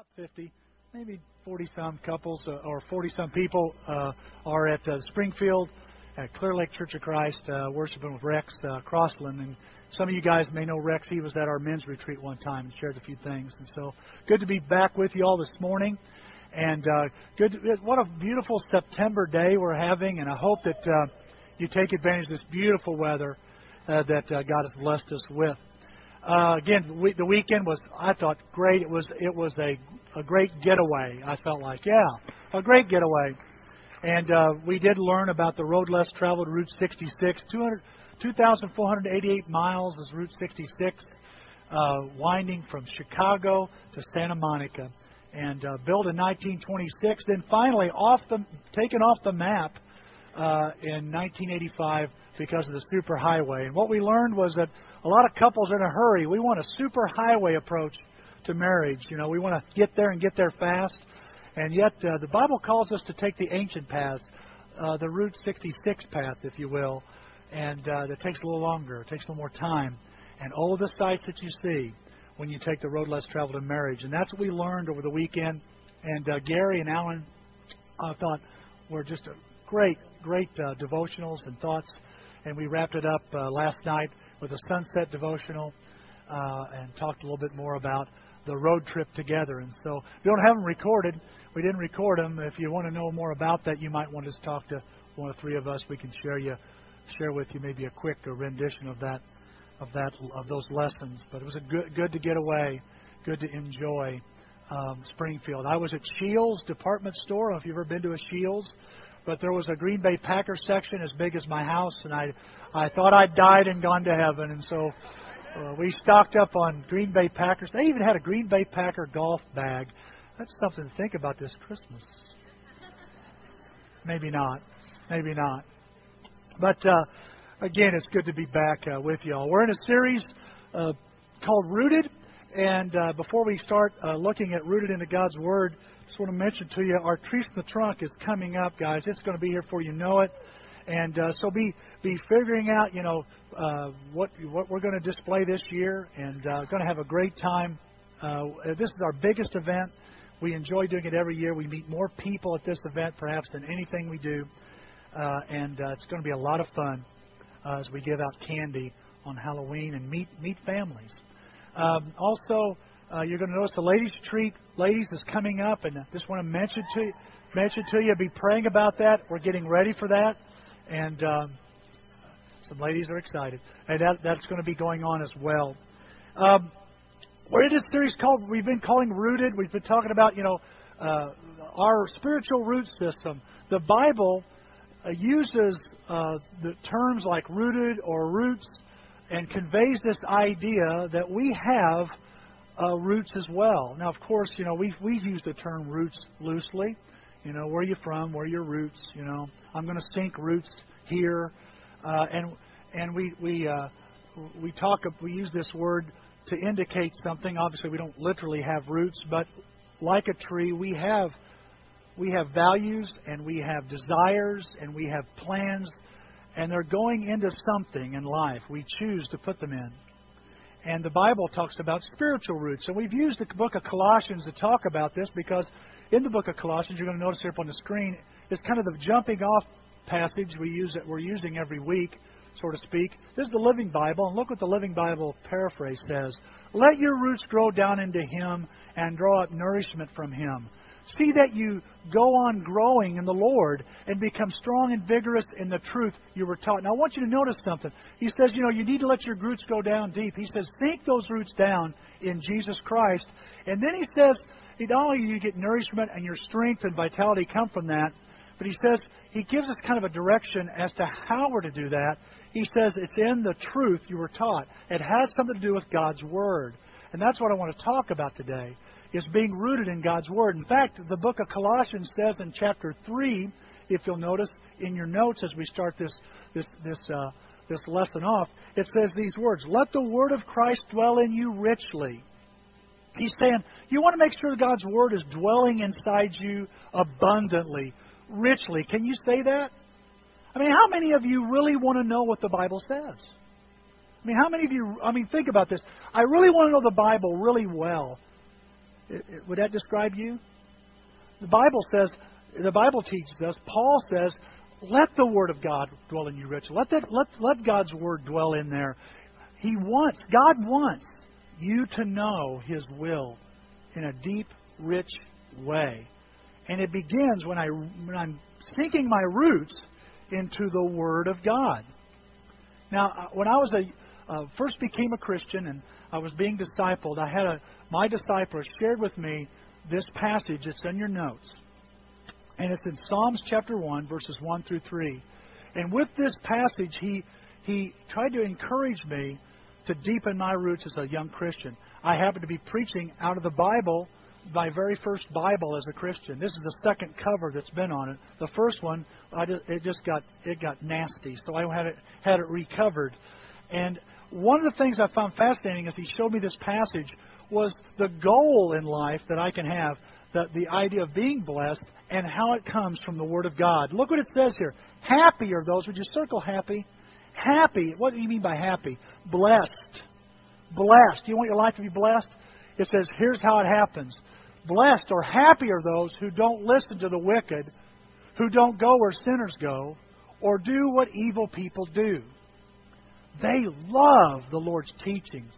about 50, maybe 40 some couples uh, or 40 some people uh, are at uh, Springfield at Clear Lake Church of Christ uh, worshiping with Rex uh, Crossland. And some of you guys may know Rex. He was at our men's retreat one time and shared a few things. And so good to be back with you all this morning. And uh, good, to, what a beautiful September day we're having. And I hope that uh, you take advantage of this beautiful weather uh, that uh, God has blessed us with. Uh, again, we, the weekend was I thought great. It was it was a a great getaway. I felt like yeah, a great getaway. And uh, we did learn about the road less traveled, Route 66. 200, 2,488 miles is Route 66, uh, winding from Chicago to Santa Monica, and uh, built in 1926. Then finally, off the taken off the map uh, in 1985 because of the superhighway. And what we learned was that a lot of couples are in a hurry. We want a superhighway approach to marriage. You know, we want to get there and get there fast. And yet, uh, the Bible calls us to take the ancient paths, uh, the Route 66 path, if you will, and uh, that takes a little longer, takes a little more time. And all of the sights that you see when you take the road less traveled in marriage. And that's what we learned over the weekend. And uh, Gary and Alan, I thought, were just a great, great uh, devotionals and thoughts. And we wrapped it up uh, last night with a sunset devotional uh, and talked a little bit more about the road trip together. And so we don't have them recorded. We didn't record them. If you want to know more about that, you might want to talk to one of three of us. We can share you, share with you maybe a quick rendition of that, of that, of those lessons. But it was a good, good to get away, good to enjoy um, Springfield. I was at Scheels Department Store. If you've ever been to a Scheels, but there was a Green Bay Packers section as big as my house, and I, I thought I'd died and gone to heaven, and so uh, we stocked up on Green Bay Packers. They even had a Green Bay Packer golf bag. That's something to think about this Christmas. Maybe not. Maybe not. But uh, again, it's good to be back uh, with y'all. We're in a series uh, called Rooted. And uh, before we start uh, looking at Rooted into God's Word, just want to mention to you our Trees in the Trunk is coming up, guys. It's going to be here before you know it. And uh, so be be figuring out, you know, uh, what what we're going to display this year, and uh, going to have a great time. Uh, this is our biggest event. We enjoy doing it every year. We meet more people at this event, perhaps, than anything we do, uh, and uh, it's going to be a lot of fun uh, as we give out candy on Halloween and meet meet families. Um, also, uh, you're going to notice the ladies' retreat, ladies, is coming up, and I just want to mention to you, mention to you, be praying about that. We're getting ready for that, and um, some ladies are excited, and that, that's going to be going on as well. Um, we're in this series called we've been calling rooted. We've been talking about you know uh, our spiritual root system. The Bible uh, uses uh, the terms like rooted or roots and conveys this idea that we have uh, roots as well. Now, of course, you know we've we've used the term roots loosely. You know, where are you from? Where are your roots? You know, I'm going to sink roots here, uh, and and we we uh, we talk we use this word to indicate something. Obviously, we don't literally have roots, but like a tree, we have we have values and we have desires and we have plans, and they're going into something in life. We choose to put them in. And the Bible talks about spiritual roots. And we've used the book of Colossians to talk about this because in the book of Colossians, you're going to notice here up on the screen, is kind of the jumping off passage we use that we're using every week so to speak. This is the Living Bible, and look what the Living Bible paraphrase says. Let your roots grow down into Him and draw up nourishment from Him. See that you go on growing in the Lord and become strong and vigorous in the truth you were taught. Now, I want you to notice something. He says, you know, you need to let your roots go down deep. He says, sink those roots down in Jesus Christ. And then he says, not only do you get nourishment and your strength and vitality come from that, but he says, he gives us kind of a direction as to how we're to do that. He says it's in the truth you were taught. It has something to do with God's Word. And that's what I want to talk about today, is being rooted in God's Word. In fact, the book of Colossians says in chapter 3, if you'll notice in your notes as we start this, this, this, uh, this lesson off, it says these words Let the Word of Christ dwell in you richly. He's saying, you want to make sure God's Word is dwelling inside you abundantly, richly. Can you say that? I mean, how many of you really want to know what the Bible says? I mean, how many of you, I mean, think about this. I really want to know the Bible really well. Would that describe you? The Bible says, the Bible teaches us, Paul says, let the Word of God dwell in you richly. Let, that, let, let God's Word dwell in there. He wants, God wants you to know His will in a deep, rich way. And it begins when, I, when I'm sinking my roots into the Word of God. Now, uh, when I was a uh, first became a Christian and I was being discipled, I had a my disciple shared with me this passage. It's in your notes, and it's in Psalms chapter one, verses one through three. And with this passage, he he tried to encourage me to deepen my roots as a young Christian. I happen to be preaching out of the Bible, my very first Bible as a Christian. This is the second cover that's been on it. The first one, I just, it just got it got nasty, so I had it had it recovered. And one of the things I found fascinating is he showed me this passage was the goal in life that I can have, that the idea of being blessed and how it comes from the Word of God. Look what it says here. Happy are those. Would you circle happy? Happy. What do you mean by happy? Blessed. Blessed. Do you want your life to be blessed? It says, here's how it happens. Blessed or happy are those who don't listen to the wicked, who don't go where sinners go, or do what evil people do. They love the Lord's teachings.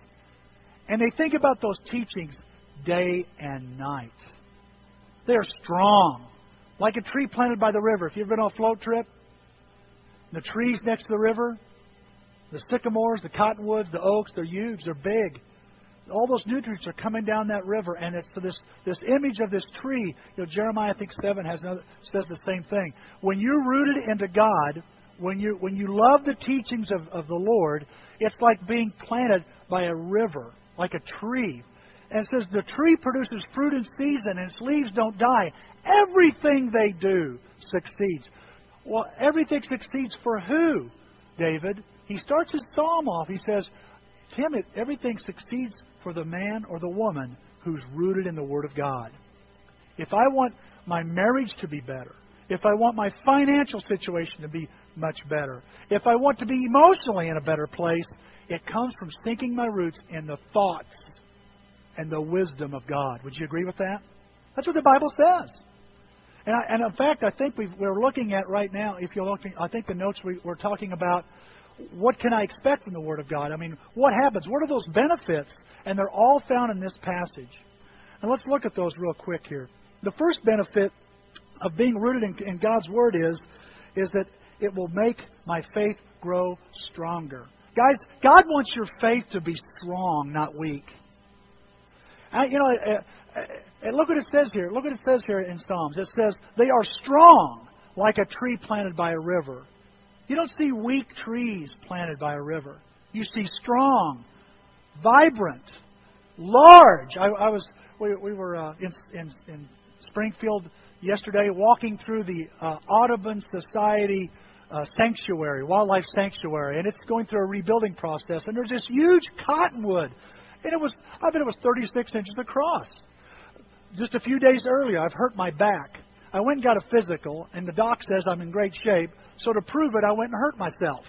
And they think about those teachings day and night. They're strong, like a tree planted by the river. If you've been on a float trip, the trees next to the river, the sycamores, the cottonwoods, the oaks, they're huge, they're big. All those nutrients are coming down that river, and it's this this image of this tree. You know, Jeremiah, I think seven has another, says the same thing. When you're rooted into God, when you when you love the teachings of, of the Lord, it's like being planted by a river, like a tree. And says the tree produces fruit in season and its leaves don't die. Everything they do succeeds. Well, everything succeeds for who, David? He starts his psalm off. He says, Tim, everything succeeds for the man or the woman who's rooted in the Word of God. If I want my marriage to be better, if I want my financial situation to be much better, if I want to be emotionally in a better place, it comes from sinking my roots in the thoughts and the wisdom of God. Would you agree with that? That's what the Bible says. And, I, and in fact, I think we are looking at right now, if you're looking, I think the notes we, we're talking about what can I expect from the Word of God? I mean, what happens? What are those benefits? And they're all found in this passage. And let's look at those real quick here. The first benefit of being rooted in, in God's Word is, is that it will make my faith grow stronger. Guys, God wants your faith to be strong, not weak. I, you know, uh, uh, look what it says here. Look what it says here in Psalms. It says, they are strong like a tree planted by a river. You don't see weak trees planted by a river. You see strong, vibrant, large. I, I was we, we were uh, in, in, in Springfield yesterday walking through the uh, Audubon Society uh, sanctuary, wildlife sanctuary, and it's going through a rebuilding process. And there's this huge cottonwood, and it was I bet it was 36 inches across. Just a few days earlier, I've hurt my back. I went and got a physical, and the doc says I'm in great shape. So to prove it, I went and hurt myself.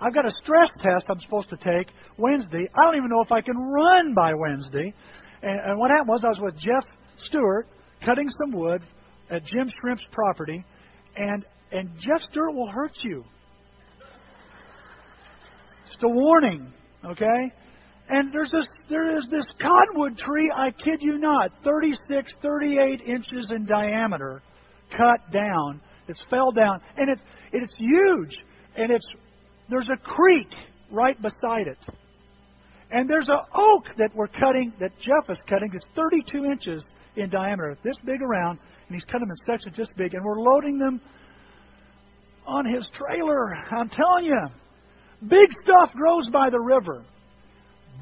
I've got a stress test I'm supposed to take Wednesday. I don't even know if I can run by Wednesday. And, and what happened was I was with Jeff Stewart cutting some wood at Jim Shrimp's property, and and Jeff Stewart will hurt you. Just a warning, okay? And there's this there is this cottonwood tree, I kid you not, 36, 38 inches in diameter, cut down. It's fell down, and it's it's huge, and it's there's a creek right beside it. And there's an oak that we're cutting, that Jeff is cutting, that's 32 inches in diameter, this big around, and he's cut them in sections this big, and we're loading them on his trailer. I'm telling you, big stuff grows by the river.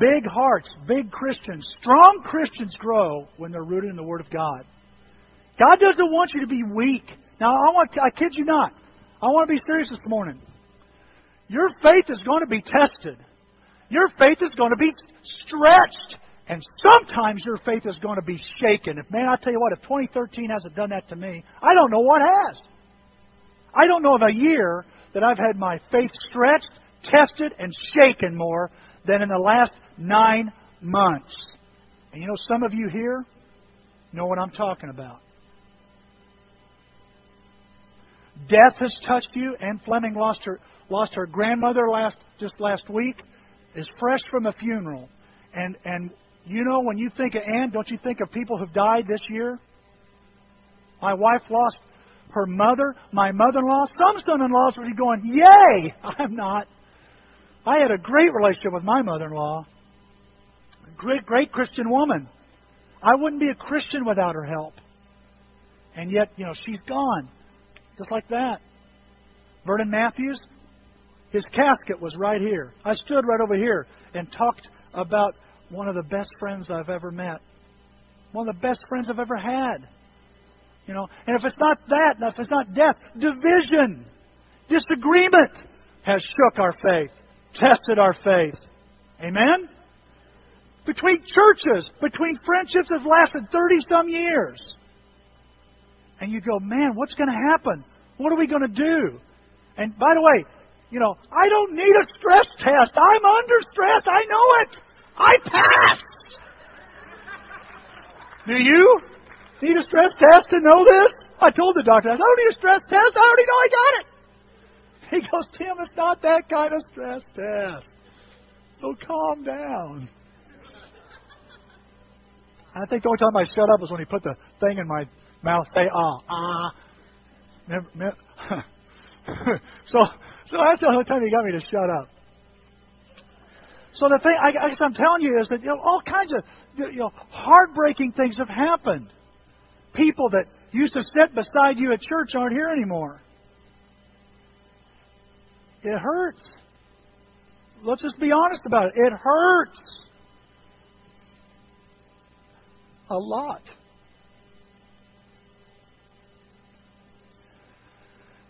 Big hearts, big Christians, strong Christians grow when they're rooted in the Word of God. God doesn't want you to be weak. Now, I want I kid you not. I want to be serious this morning. Your faith is going to be tested. Your faith is going to be stretched. And sometimes your faith is going to be shaken. If man, I tell you what, if 2013 hasn't done that to me, I don't know what has. I don't know of a year that I've had my faith stretched, tested, and shaken more than in the last nine months. And you know, some of you here know what I'm talking about. Death has touched you. Anne Fleming lost her lost her grandmother last just last week. Is fresh from a funeral, and and you know when you think of Anne, don't you think of people who've died this year? My wife lost her mother. My mother-in-law. Some son-in-laws would be going, "Yay!" I'm not. I had a great relationship with my mother-in-law. Great, great Christian woman. I wouldn't be a Christian without her help. And yet, you know, she's gone. Just like that. Vernon Matthews, his casket was right here. I stood right over here and talked about one of the best friends I've ever met. One of the best friends I've ever had. You know, and if it's not that, if it's not death, division, disagreement has shook our faith, tested our faith. Amen? Between churches, between friendships have lasted 30 some years. And you go, man, what's going to happen? What are we going to do? And by the way, you know, I don't need a stress test. I'm under stress. I know it. I passed. Do you need a stress test to know this? I told the doctor, I, said, I don't need a stress test. I already know I got it. He goes, Tim, it's not that kind of stress test. So calm down. I think the only time I shut up was when he put the thing in my mouth, say ah, ah. Never, never. so, so that's the only time he got me to shut up. So the thing, I, guess I'm telling you is that you know all kinds of you know heartbreaking things have happened. People that used to sit beside you at church aren't here anymore. It hurts. Let's just be honest about it. It hurts. A lot.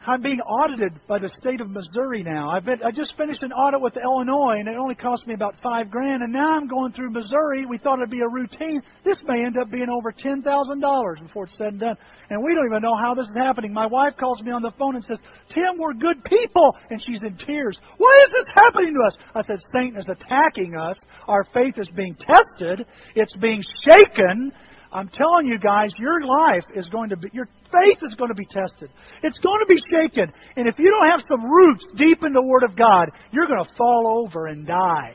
I'm being audited by the state of Missouri now. I've been, I just finished an audit with Illinois, and it only cost me about five grand. And now I'm going through Missouri. We thought it'd be a routine. This may end up being over ten thousand dollars before it's said and done. And we don't even know how this is happening. My wife calls me on the phone and says, "Tim, we're good people," and she's in tears. Why is this happening to us? I said, "Satan is attacking us. Our faith is being tested. It's being shaken." I'm telling you guys, your life is going to be, your faith is going to be tested. It's going to be shaken. And if you don't have some roots deep in the Word of God, you're going to fall over and die.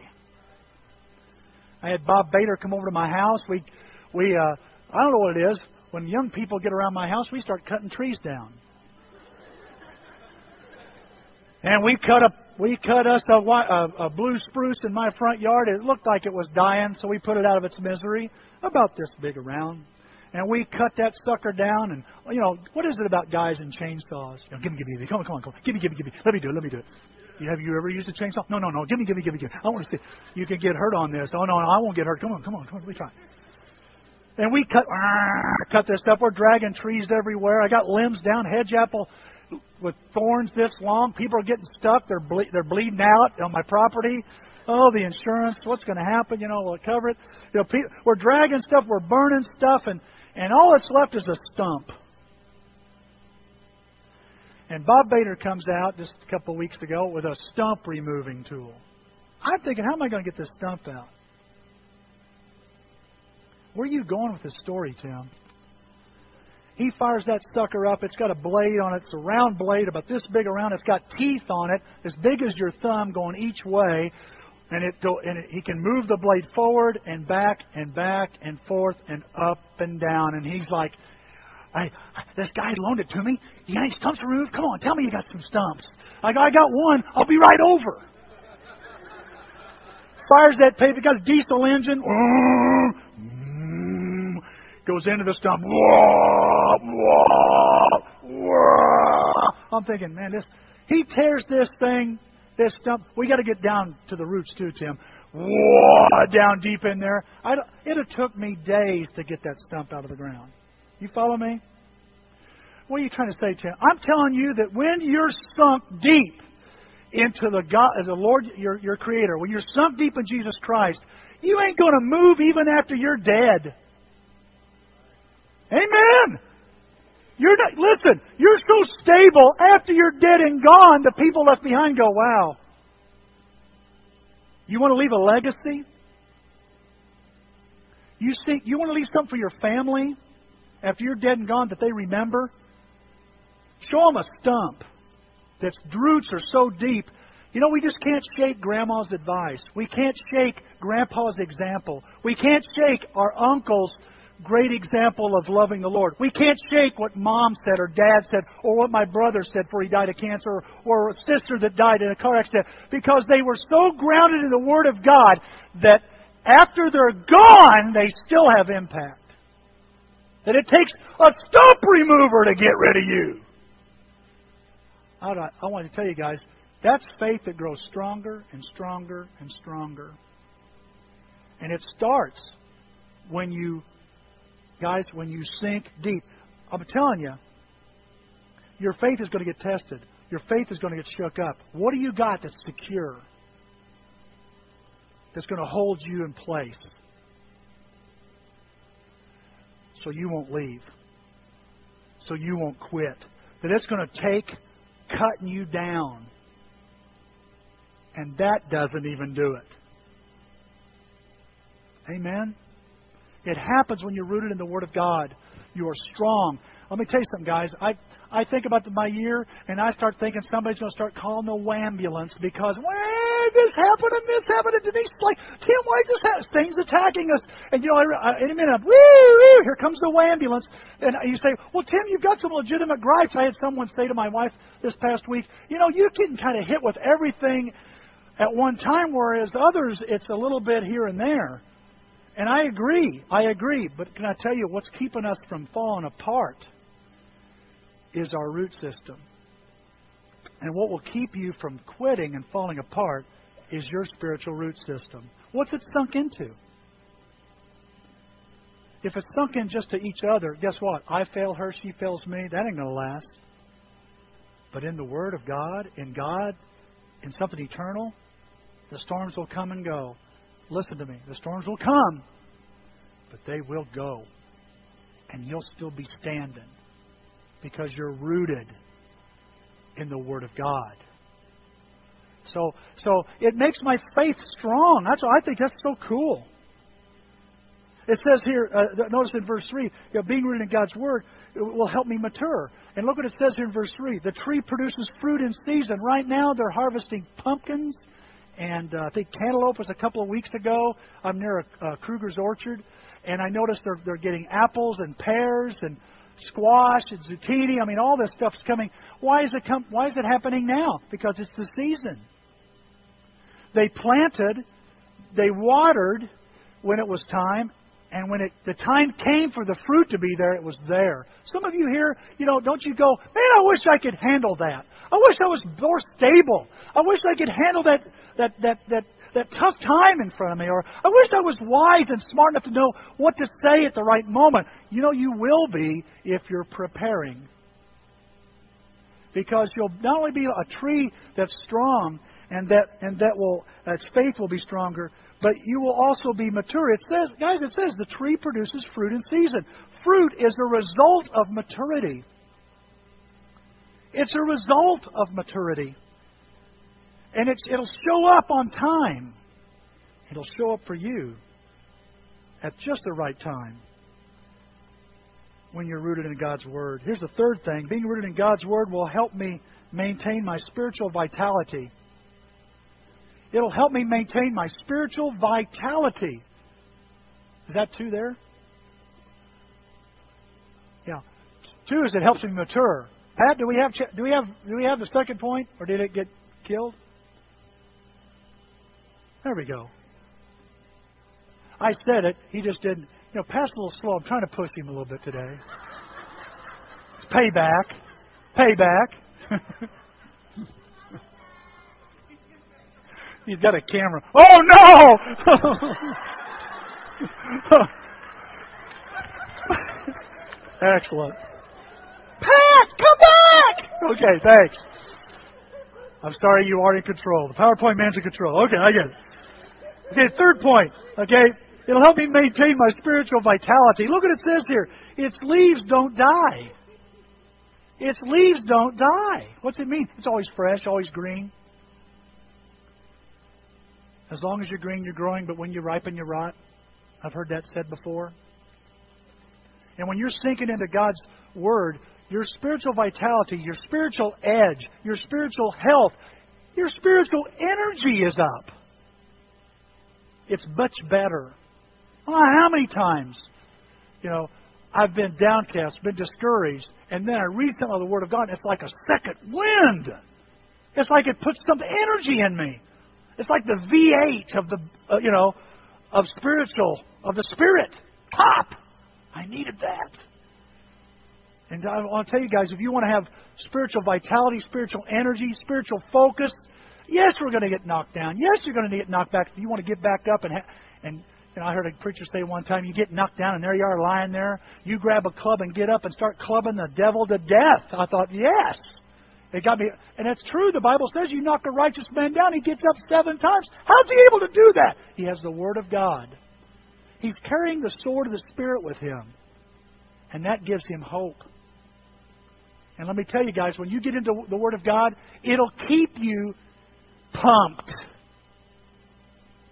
I had Bob Bader come over to my house. We, we, uh, I don't know what it is. When young people get around my house, we start cutting trees down. And we cut a we cut us a, a, a blue spruce in my front yard. It looked like it was dying, so we put it out of its misery, about this big around. And we cut that sucker down. And you know what is it about guys and chainsaws? You know, give me, give me, give me. Come on, come on, come on. Give me, give me, give me. Let me do it. Let me do it. You, have you ever used a chainsaw? No, no, no. Give me, give me, give me, give me. I want to see. You can get hurt on this. Oh no, I won't get hurt. Come on, come on, come on. We try. And we cut, cut this stuff. We're dragging trees everywhere. I got limbs down, hedge apple with thorns this long. People are getting stuck. They're ble- they're bleeding out on my property. Oh, the insurance. What's going to happen? You know, will it cover it? You know, pe- we're dragging stuff. We're burning stuff, and and all that's left is a stump. And Bob Bader comes out just a couple of weeks ago with a stump removing tool. I'm thinking, how am I going to get this stump out? Where are you going with this story, Tim? He fires that sucker up. It's got a blade on it. It's a round blade about this big around. It's got teeth on it, as big as your thumb, going each way. And it go and it, he can move the blade forward and back and back and forth and up and down. And he's like, I, this guy loaned it to me. You got any stumps to remove? Come on, tell me you got some stumps. I go, I got one. I'll be right over. Fires that paper. Got a diesel engine goes into the stump. I'm thinking, man, this he tears this thing, this stump. We got to get down to the roots too, Tim. Whoa, down deep in there. I it took me days to get that stump out of the ground. You follow me? What are you trying to say, Tim? I'm telling you that when you're sunk deep into the God, the Lord, your your Creator, when you're sunk deep in Jesus Christ, you ain't going to move even after you're dead. Amen. You're not, listen, you're so stable after you're dead and gone, the people left behind go, wow. You want to leave a legacy? You see, you want to leave something for your family after you're dead and gone that they remember? Show them a stump that's roots are so deep. You know, we just can't shake grandma's advice. We can't shake grandpa's example. We can't shake our uncle's great example of loving the Lord. We can't shake what mom said or dad said or what my brother said before he died of cancer or, or a sister that died in a car accident because they were so grounded in the Word of God that after they're gone, they still have impact. That it takes a stump remover to get rid of you. I, I want to tell you guys, that's faith that grows stronger and stronger and stronger. And it starts when you Guys, when you sink deep, I'm telling you, your faith is going to get tested. Your faith is going to get shook up. What do you got that's secure? That's going to hold you in place so you won't leave, so you won't quit. That it's going to take cutting you down. And that doesn't even do it. Amen? It happens when you're rooted in the Word of God. You are strong. Let me tell you something, guys. I I think about the, my year, and I start thinking somebody's going to start calling the ambulance because, well, this happened and this happened, and Denise like, Tim, why is this things attacking us? And you know, in a minute, woo, woo, here comes the ambulance, and you say, well, Tim, you've got some legitimate gripes. I had someone say to my wife this past week, you know, you're getting kind of hit with everything at one time, whereas others, it's a little bit here and there. And I agree. I agree. But can I tell you what's keeping us from falling apart is our root system. And what will keep you from quitting and falling apart is your spiritual root system. What's it sunk into? If it's sunk in just to each other, guess what? I fail her, she fails me. That ain't going to last. But in the Word of God, in God, in something eternal, the storms will come and go. Listen to me. The storms will come, but they will go. And you'll still be standing because you're rooted in the Word of God. So, so it makes my faith strong. That's I think that's so cool. It says here, uh, notice in verse 3, you know, being rooted in God's Word will help me mature. And look what it says here in verse 3. The tree produces fruit in season. Right now, they're harvesting pumpkins and uh, I think cantaloupe was a couple of weeks ago. I'm near a, uh, Kruger's Orchard, and I noticed they're they're getting apples and pears and squash and zucchini. I mean, all this stuff's coming. Why is it come? Why is it happening now? Because it's the season. They planted, they watered when it was time, and when it, the time came for the fruit to be there, it was there. Some of you here, you know, don't you go, man, I wish I could handle that. I wish I was more stable. I wish I could handle that, that, that, that, that tough time in front of me. Or I wish I was wise and smart enough to know what to say at the right moment. You know, you will be if you're preparing. Because you'll not only be a tree that's strong and that, and that will, its faith will be stronger, but you will also be mature. It says, guys, it says the tree produces fruit in season. Fruit is a result of maturity. It's a result of maturity. And it'll show up on time. It'll show up for you at just the right time when you're rooted in God's Word. Here's the third thing being rooted in God's Word will help me maintain my spiritual vitality. It'll help me maintain my spiritual vitality. Is that two there? Yeah. Two is it helps me mature. Pat, do we have do we have do we have the second point, or did it get killed? There we go. I said it. He just didn't. You know, Pat's a little slow. I'm trying to push him a little bit today. It's payback. Payback. He's got a camera. Oh no! Excellent. Pat, come back! Okay, thanks. I'm sorry you are in control. The PowerPoint man's in control. Okay, I get it. Okay, third point. Okay, it'll help me maintain my spiritual vitality. Look what it says here. Its leaves don't die. Its leaves don't die. What's it mean? It's always fresh, always green. As long as you're green, you're growing, but when you ripen, you rot. I've heard that said before. And when you're sinking into God's Word, your spiritual vitality, your spiritual edge, your spiritual health, your spiritual energy is up. It's much better. Oh, how many times, you know, I've been downcast, been discouraged, and then I read some of the Word of God, and it's like a second wind. It's like it puts some energy in me. It's like the V8 of the, uh, you know, of spiritual, of the Spirit. Pop! I needed that. And I want to tell you guys, if you want to have spiritual vitality, spiritual energy, spiritual focus, yes, we're going to get knocked down. Yes, you're going to get knocked back. If you want to get back up and ha- and and I heard a preacher say one time, you get knocked down and there you are lying there. You grab a club and get up and start clubbing the devil to death. I thought, yes. It got me, and it's true. The Bible says you knock a righteous man down, he gets up seven times. How's he able to do that? He has the Word of God. He's carrying the sword of the Spirit with him, and that gives him hope. And let me tell you guys, when you get into the Word of God, it'll keep you pumped.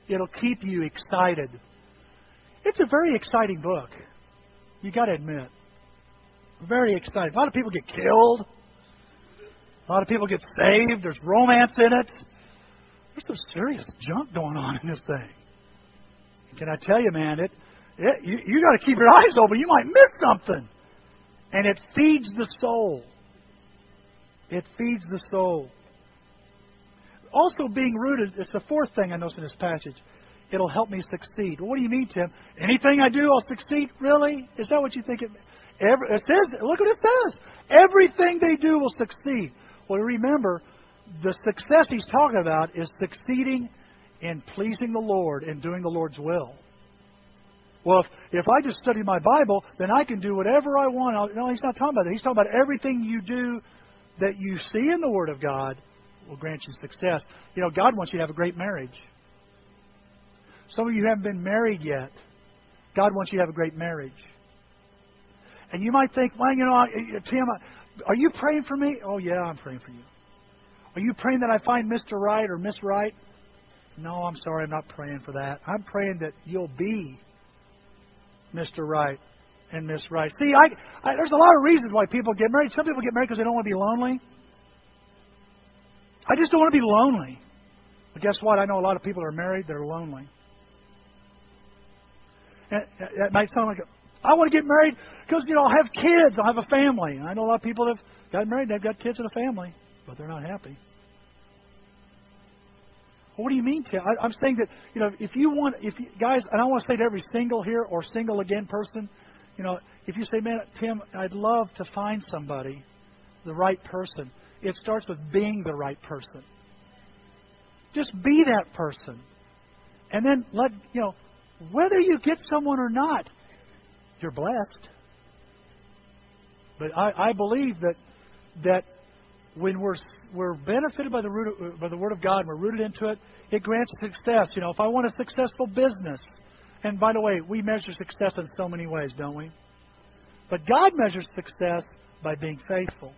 It'll keep you excited. It's a very exciting book. You got to admit. Very exciting. A lot of people get killed. A lot of people get saved. There's romance in it. There's some serious junk going on in this thing. Can I tell you, man? It, it you, you got to keep your eyes open. You might miss something. And it feeds the soul. It feeds the soul. Also, being rooted, it's the fourth thing I notice in this passage. It'll help me succeed. Well, what do you mean, Tim? Anything I do, I'll succeed? Really? Is that what you think it Every, it says, look what it says. Everything they do will succeed. Well, remember, the success he's talking about is succeeding in pleasing the Lord and doing the Lord's will. Well, if, if I just study my Bible, then I can do whatever I want. No, he's not talking about that. He's talking about everything you do that you see in the Word of God will grant you success. You know, God wants you to have a great marriage. Some of you haven't been married yet. God wants you to have a great marriage. And you might think, well, you know, Tim, are you praying for me? Oh, yeah, I'm praying for you. Are you praying that I find Mr. Right or Miss Right? No, I'm sorry, I'm not praying for that. I'm praying that you'll be Mr. Right and Miss Right. See, I, I, there's a lot of reasons why people get married. Some people get married because they don't want to be lonely. I just don't want to be lonely. But guess what? I know a lot of people are married that are lonely. And that might sound like I want to get married because you know I'll have kids, I'll have a family. I know a lot of people have got married, they've got kids and a family, but they're not happy. Well, what do you mean, Tim? I, I'm saying that you know if you want, if you, guys, and I want to say to every single here or single again person, you know, if you say, man, Tim, I'd love to find somebody, the right person. It starts with being the right person. Just be that person, and then let you know whether you get someone or not you're blessed. But I, I believe that that when we're we're benefited by the root by the Word of God, and we're rooted into it, it grants success. You know, if I want a successful business, and by the way, we measure success in so many ways, don't we? But God measures success by being faithful.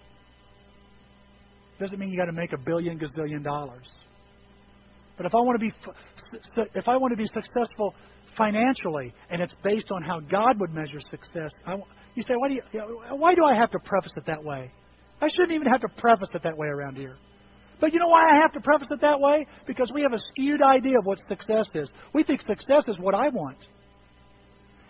Doesn't mean you got to make a billion gazillion dollars. But if I want to be if I want to be successful financially, and it's based on how God would measure success. I, you say, why do, you, why do I have to preface it that way? I shouldn't even have to preface it that way around here. But you know why I have to preface it that way? Because we have a skewed idea of what success is. We think success is what I want.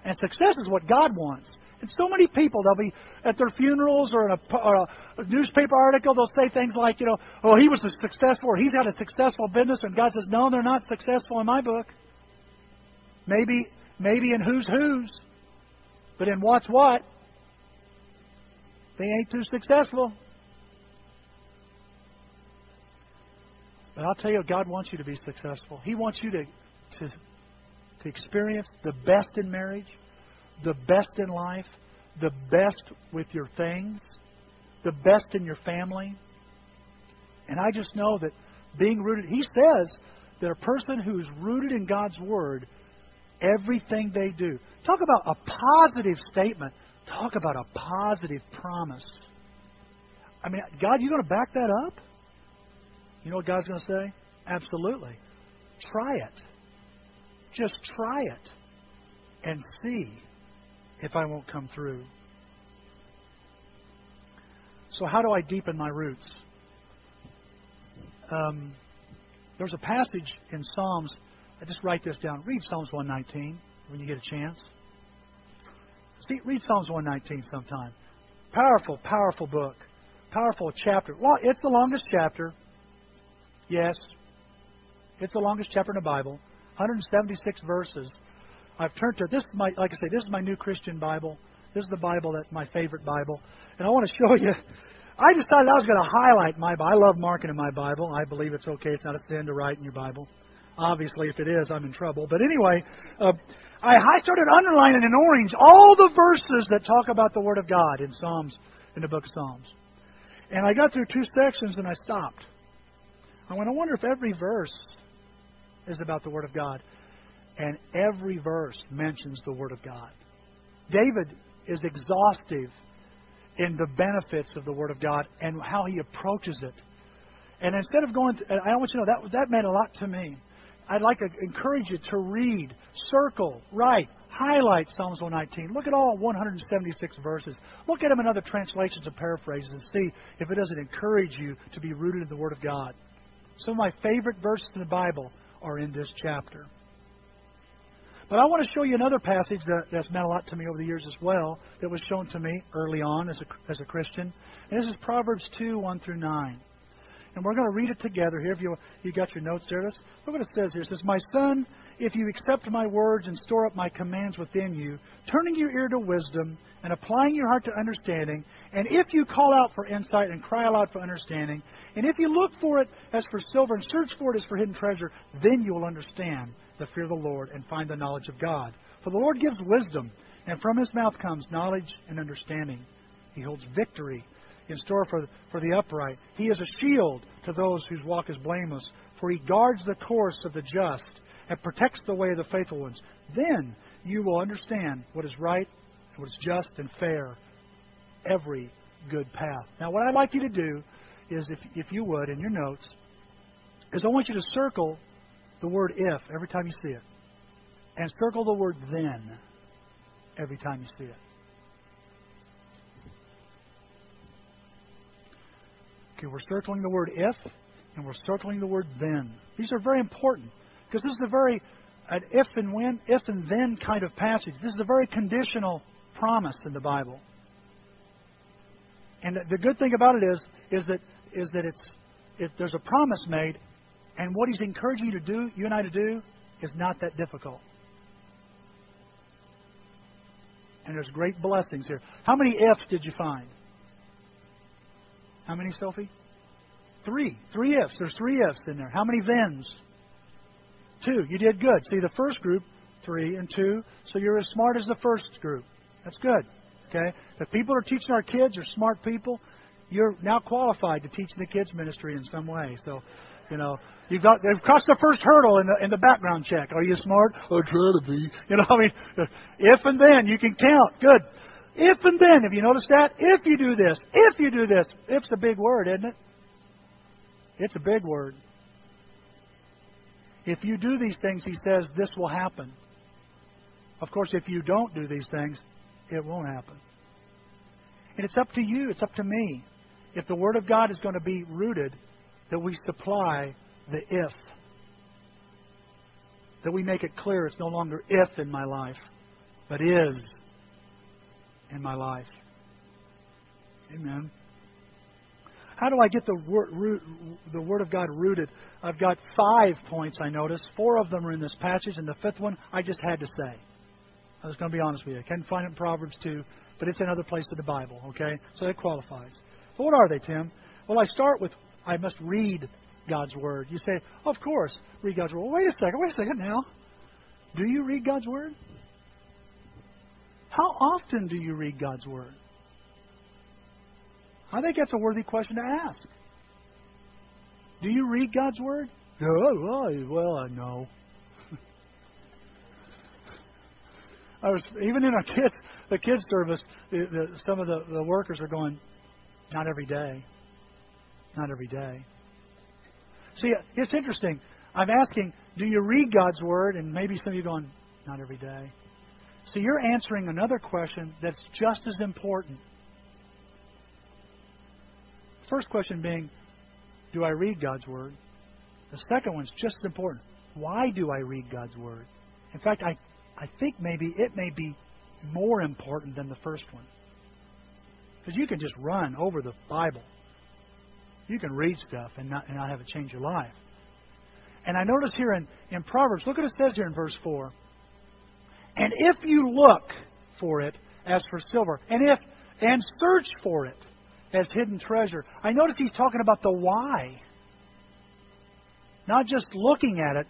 And success is what God wants. And so many people, they'll be at their funerals or in a, or a newspaper article, they'll say things like, you know, oh, he was successful, or he's got a successful business, and God says, no, they're not successful in my book. Maybe, maybe in who's who's, but in what's what, they ain't too successful. But I'll tell you, God wants you to be successful. He wants you to, to, to experience the best in marriage, the best in life, the best with your things, the best in your family. And I just know that being rooted, he says that a person who's rooted in God's Word everything they do. Talk about a positive statement. Talk about a positive promise. I mean, God, you going to back that up? You know what God's going to say? Absolutely. Try it. Just try it. and see if I won't come through. So, how do I deepen my roots? Um, there's a passage in Psalms. Just write this down. Read Psalms 119 when you get a chance. See, read Psalms 119 sometime. Powerful, powerful book. Powerful chapter. Well, it's the longest chapter. Yes. It's the longest chapter in the Bible. 176 verses. I've turned to this. Is my, like I say, this is my new Christian Bible. This is the Bible that's my favorite Bible, and I want to show you. I decided I was going to highlight my Bible. I love marking in my Bible. I believe it's okay. It's not a sin to write in your Bible. Obviously, if it is, I'm in trouble. But anyway, uh, I, started underlining in orange all the verses that talk about the Word of God in Psalms, in the book of Psalms. And I got through two sections and I stopped. I went, I wonder if every verse is about the Word of God. And every verse mentions the Word of God. David is exhaustive in the benefits of the Word of God and how he approaches it. And instead of going, to, I want you to know that that meant a lot to me. I'd like to encourage you to read, circle, write, highlight Psalms 119. Look at all 176 verses. Look at them in other translations and paraphrases and see if it doesn't encourage you to be rooted in the Word of God. Some of my favorite verses in the Bible are in this chapter. But I want to show you another passage that, that's meant a lot to me over the years as well, that was shown to me early on as a, as a Christian. And this is Proverbs 2 1 through 9. And we're going to read it together here. If you, you got your notes there, look what it says here. It says, My son, if you accept my words and store up my commands within you, turning your ear to wisdom and applying your heart to understanding, and if you call out for insight and cry aloud for understanding, and if you look for it as for silver and search for it as for hidden treasure, then you will understand the fear of the Lord and find the knowledge of God. For the Lord gives wisdom, and from his mouth comes knowledge and understanding. He holds victory in store for, for the upright. He is a shield to those whose walk is blameless, for he guards the course of the just and protects the way of the faithful ones. Then you will understand what is right what is just and fair, every good path. Now, what I'd like you to do is, if, if you would, in your notes, is I want you to circle the word if every time you see it, and circle the word then every time you see it. Okay, we're circling the word if and we're circling the word then. These are very important because this is a very an if and when, if and then kind of passage. This is a very conditional promise in the Bible. And the good thing about it is, is that is that it's it, there's a promise made, and what He's encouraging you to do, you and I to do, is not that difficult. And there's great blessings here. How many ifs did you find? How many, Sophie? Three. Three ifs. There's three ifs in there. How many thens? Two. You did good. See, the first group, three and two, so you're as smart as the first group. That's good. Okay? The people are teaching our kids are smart people. You're now qualified to teach the kids ministry in some way. So, you know, you've got they've crossed the first hurdle in the in the background check. Are you smart? I try to be. You know, I mean, if and then you can count. Good. If and then, have you noticed that? If you do this, if you do this, if's a big word, isn't it? It's a big word. If you do these things, he says, this will happen. Of course, if you don't do these things, it won't happen. And it's up to you, it's up to me. If the Word of God is going to be rooted, that we supply the if. That we make it clear it's no longer if in my life, but is in my life. Amen. How do I get the word, root, the Word of God rooted? I've got five points I noticed. Four of them are in this passage, and the fifth one I just had to say. I was going to be honest with you. I can't find it in Proverbs 2, but it's in other places of the Bible, okay? So it qualifies. So what are they, Tim? Well, I start with I must read God's Word. You say, of course, read God's Word. Well, wait a second, wait a second now. Do you read God's Word? How often do you read God's Word? I think that's a worthy question to ask. Do you read God's Word? Oh, well, I know. I was even in our kids the kids service. The, the, some of the, the workers are going, not every day, not every day. See, it's interesting. I'm asking, do you read God's word? And maybe some of you going, not every day. So you're answering another question that's just as important. First question being, do I read God's Word? The second one's just as important. Why do I read God's Word? In fact, I, I think maybe it may be more important than the first one. Because you can just run over the Bible. You can read stuff and not, and not have it change your life. And I notice here in, in Proverbs, look what it says here in verse 4. And if you look for it as for silver, and if and search for it as hidden treasure. I notice he's talking about the why. Not just looking at it,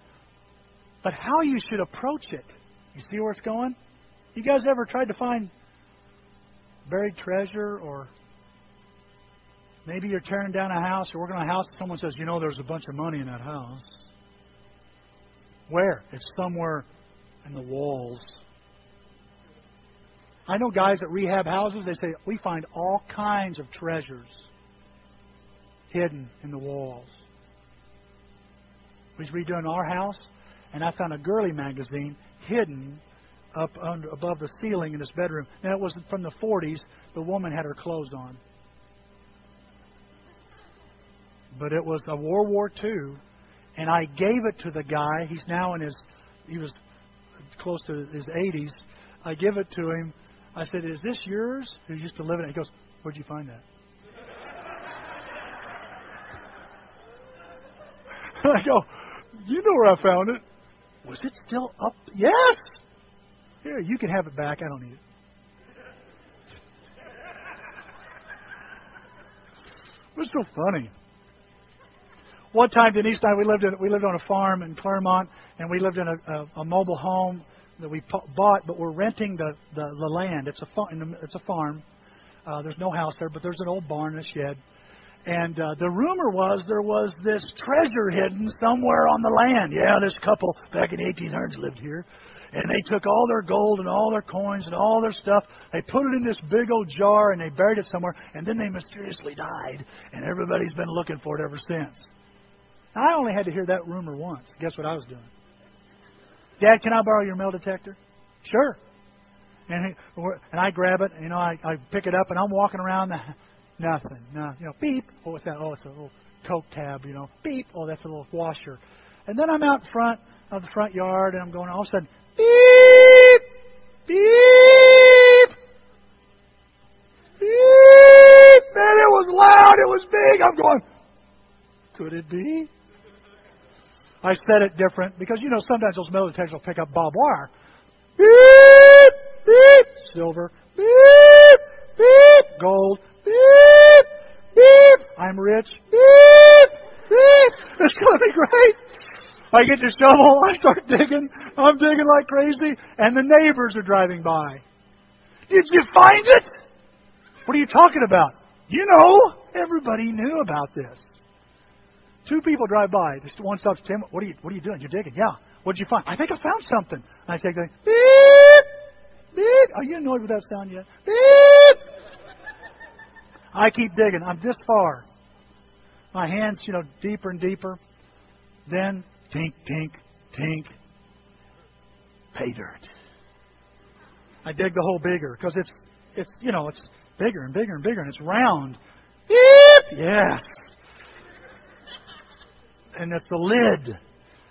but how you should approach it. You see where it's going? You guys ever tried to find buried treasure or maybe you're tearing down a house or working on a house and someone says, you know, there's a bunch of money in that house. Where? It's somewhere in the walls. I know guys that rehab houses, they say, we find all kinds of treasures hidden in the walls. We was redoing our house, and I found a girly magazine hidden up under, above the ceiling in his bedroom. And it was from the 40s. The woman had her clothes on. But it was a World War II, and I gave it to the guy. He's now in his, he was close to his 80s. I give it to him. I said, Is this yours? Who used to live in it? He goes, Where'd you find that? I go, You know where I found it. Was it still up? Yes! Here, you can have it back. I don't need it. It was so funny. One time, Denise and I, we lived in, we lived on a farm in Clermont, and we lived in a, a, a mobile home that we bought, but we're renting the the, the land. It's a farm. It's a farm. Uh, there's no house there, but there's an old barn and a shed. And uh, the rumor was there was this treasure hidden somewhere on the land. Yeah, this couple back in the 1800s lived here. And they took all their gold and all their coins and all their stuff. They put it in this big old jar and they buried it somewhere. And then they mysteriously died. And everybody's been looking for it ever since. I only had to hear that rumor once. Guess what I was doing? Dad, can I borrow your metal detector? Sure. And he, and I grab it. You know, I, I pick it up and I'm walking around Nothing. No. You know, beep. Oh, what's that? Oh, it's a little Coke tab. You know, beep. Oh, that's a little washer. And then I'm out front of the front yard, and I'm going. All of a sudden, beep, beep, beep. Man, it was loud. It was big. I'm going. Could it be? I said it different because you know sometimes those metal detectors will pick up barbed wire. Beep, beep, silver. Beep, beep, gold. Beep, beep. I'm rich. Beep, beep. It's going to be great. I get the shovel. I start digging. I'm digging like crazy, and the neighbors are driving by. Did you find it? What are you talking about? You know, everybody knew about this. Two people drive by. This one stops. Tim, what are you? What are you doing? You're digging. Yeah. What did you find? I think I found something. I take the beep, beep. Are you annoyed with that sound yet? Beep. I keep digging. I'm this far. My hands, you know, deeper and deeper. Then, tink, tink, tink. Pay dirt. I dig the hole bigger because it's, it's, you know, it's bigger and bigger and bigger and it's round. Beep! Yes. And it's the lid.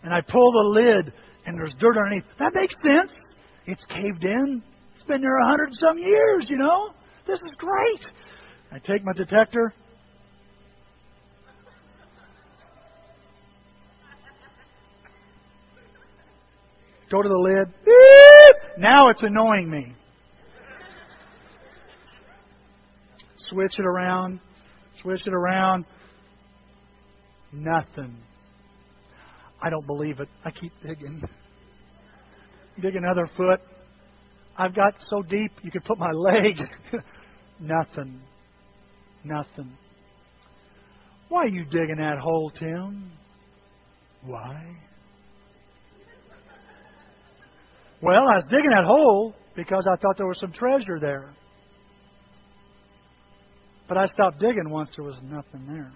And I pull the lid and there's dirt underneath. That makes sense. It's caved in. It's been there a hundred some years, you know. This is great. I take my detector. Go to the lid. Beep! Now it's annoying me. Switch it around. Switch it around. Nothing. I don't believe it. I keep digging. Dig another foot. I've got so deep you could put my leg. Nothing. Nothing. Why are you digging that hole, Tim? Why? Well, I was digging that hole because I thought there was some treasure there. But I stopped digging once there was nothing there.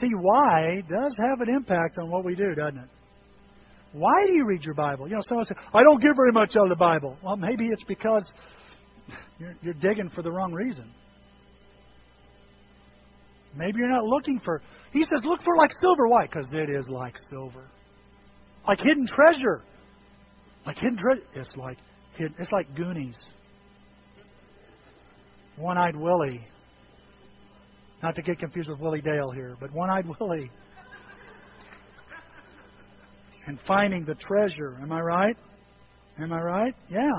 See, why does have an impact on what we do, doesn't it? Why do you read your Bible? You know, someone says, I don't get very much out of the Bible. Well, maybe it's because you're, you're digging for the wrong reason. Maybe you're not looking for. He says, look for like silver. Why? Because it is like silver, like hidden treasure. Like hidden treasure. It's like it's like Goonies. One-eyed Willie. Not to get confused with Willie Dale here, but One-eyed Willie. And finding the treasure. Am I right? Am I right? Yeah.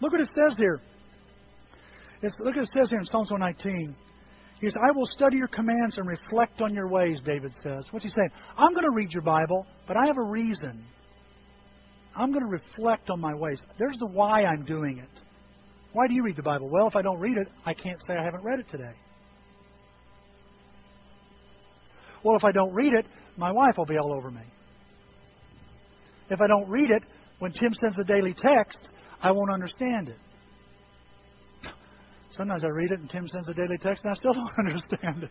Look what it says here. It's, look what it says here in Psalms 119. He says, I will study your commands and reflect on your ways, David says. What's he saying? I'm going to read your Bible, but I have a reason. I'm going to reflect on my ways. There's the why I'm doing it. Why do you read the Bible? Well, if I don't read it, I can't say I haven't read it today. Well, if I don't read it, my wife will be all over me. If I don't read it, when Tim sends a daily text, I won't understand it. Sometimes I read it and Tim sends a daily text and I still don't understand it.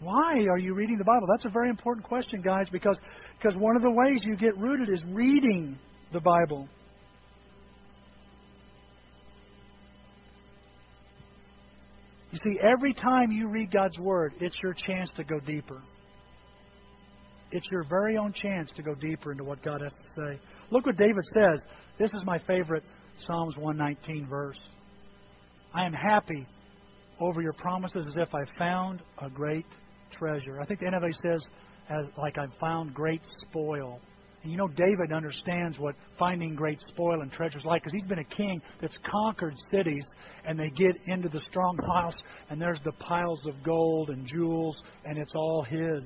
Why are you reading the Bible? That's a very important question, guys, because, because one of the ways you get rooted is reading the Bible. See, every time you read God's Word, it's your chance to go deeper. It's your very own chance to go deeper into what God has to say. Look what David says. This is my favorite Psalms 119 verse. I am happy over your promises as if I found a great treasure. I think the NIV says, as like I've found great spoil. And you know, David understands what finding great spoil and treasure is like because he's been a king that's conquered cities, and they get into the strong house, and there's the piles of gold and jewels, and it's all his.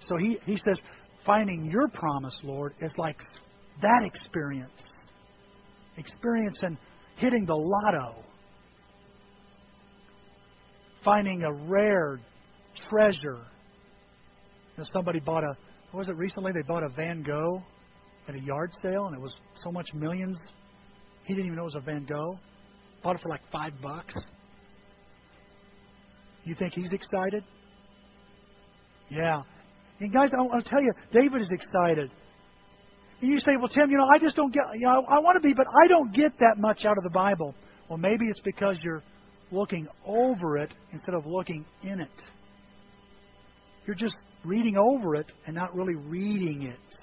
So he, he says, finding your promise, Lord, is like that experience. Experience in hitting the lotto finding a rare treasure. You know, somebody bought a, was it recently? They bought a Van Gogh at a yard sale, and it was so much millions. He didn't even know it was a Van Gogh. Bought it for like five bucks. You think he's excited? Yeah. And guys, I want to tell you, David is excited. And you say, well, Tim, you know, I just don't get, you know, I want to be, but I don't get that much out of the Bible. Well, maybe it's because you're looking over it instead of looking in it. You're just reading over it and not really reading it.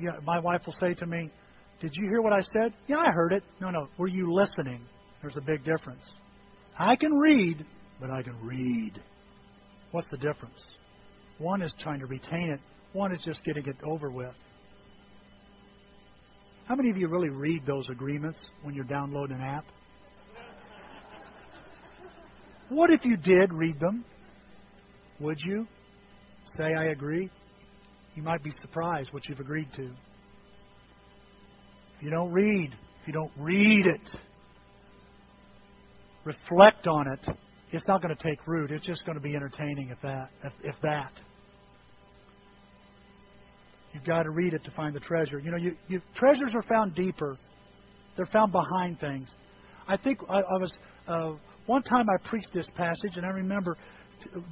Yeah, my wife will say to me, Did you hear what I said? Yeah, I heard it. No, no. Were you listening? There's a big difference. I can read, but I can read. What's the difference? One is trying to retain it, one is just getting it over with. How many of you really read those agreements when you're downloading an app? What if you did read them? Would you say, I agree? You might be surprised what you've agreed to. If you don't read, if you don't read it, reflect on it, it's not going to take root. It's just going to be entertaining if that. If, if that. You've got to read it to find the treasure. You know, you, you, treasures are found deeper. They're found behind things. I think I, I was uh, one time I preached this passage, and I remember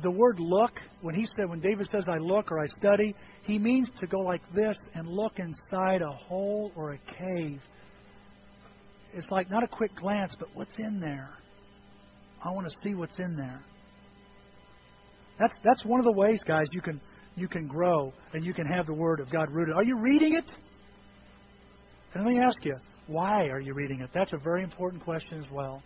the word look, when he said, when David says, I look or I study, he means to go like this and look inside a hole or a cave. It's like not a quick glance, but what's in there. I want to see what's in there. That's that's one of the ways, guys, you can you can grow and you can have the Word of God rooted. Are you reading it? And let me ask you, why are you reading it? That's a very important question as well.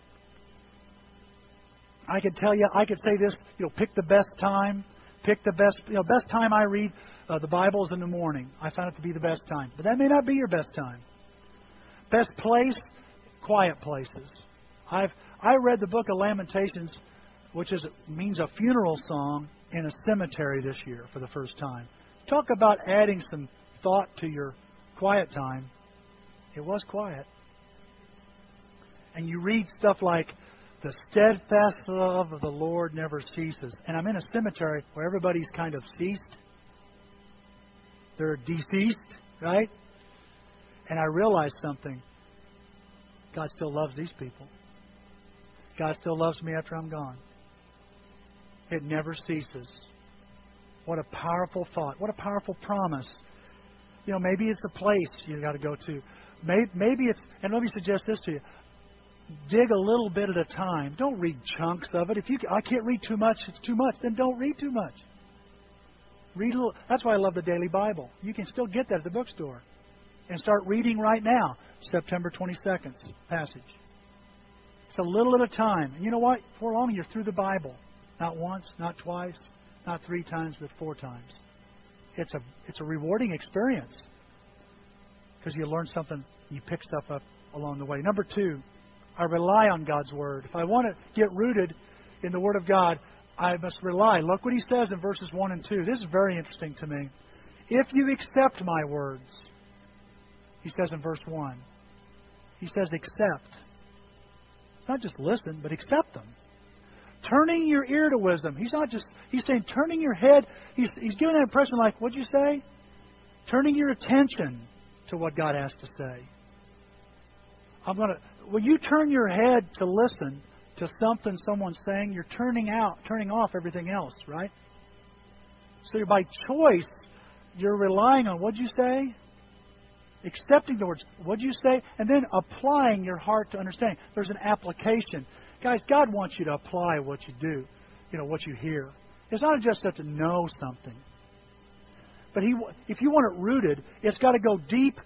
I could tell you, I could say this, you know, pick the best time, pick the best, you know, best time I read uh, the Bible is in the morning. I found it to be the best time. But that may not be your best time. Best place, quiet places. I've I read the book of Lamentations, which is means a funeral song in a cemetery this year for the first time. Talk about adding some thought to your quiet time. It was quiet. And you read stuff like the steadfast love of the Lord never ceases. And I'm in a cemetery where everybody's kind of ceased. They're deceased, right? And I realized something. God still loves these people. God still loves me after I'm gone. It never ceases. What a powerful thought. What a powerful promise. You know, maybe it's a place you got to go to. Maybe it's, and let me suggest this to you dig a little bit at a time. Don't read chunks of it. If you I can't read too much, it's too much. Then don't read too much. Read a little. That's why I love the Daily Bible. You can still get that at the bookstore, and start reading right now. September 22nd passage. It's a little at a time. And you know what? For long you're through the Bible. Not once, not twice, not three times, but four times. It's a it's a rewarding experience because you learn something, you pick stuff up along the way. Number two, I rely on God's Word. If I want to get rooted in the Word of God, I must rely. Look what he says in verses 1 and 2. This is very interesting to me. If you accept my words, he says in verse 1, he says, accept. Not just listen, but accept them. Turning your ear to wisdom. He's not just, he's saying turning your head. He's, he's giving that impression like, what'd you say? Turning your attention to what God has to say. I'm going to, when you turn your head to listen to something someone's saying, you're turning out, turning off everything else, right? So by choice, you're relying on what'd you say? Accepting the words, what'd you say? And then applying your heart to understanding. There's an application. Guys, God wants you to apply what you do, you know, what you hear. It's not just that to know something. But he, if you want it rooted, it's got to go deep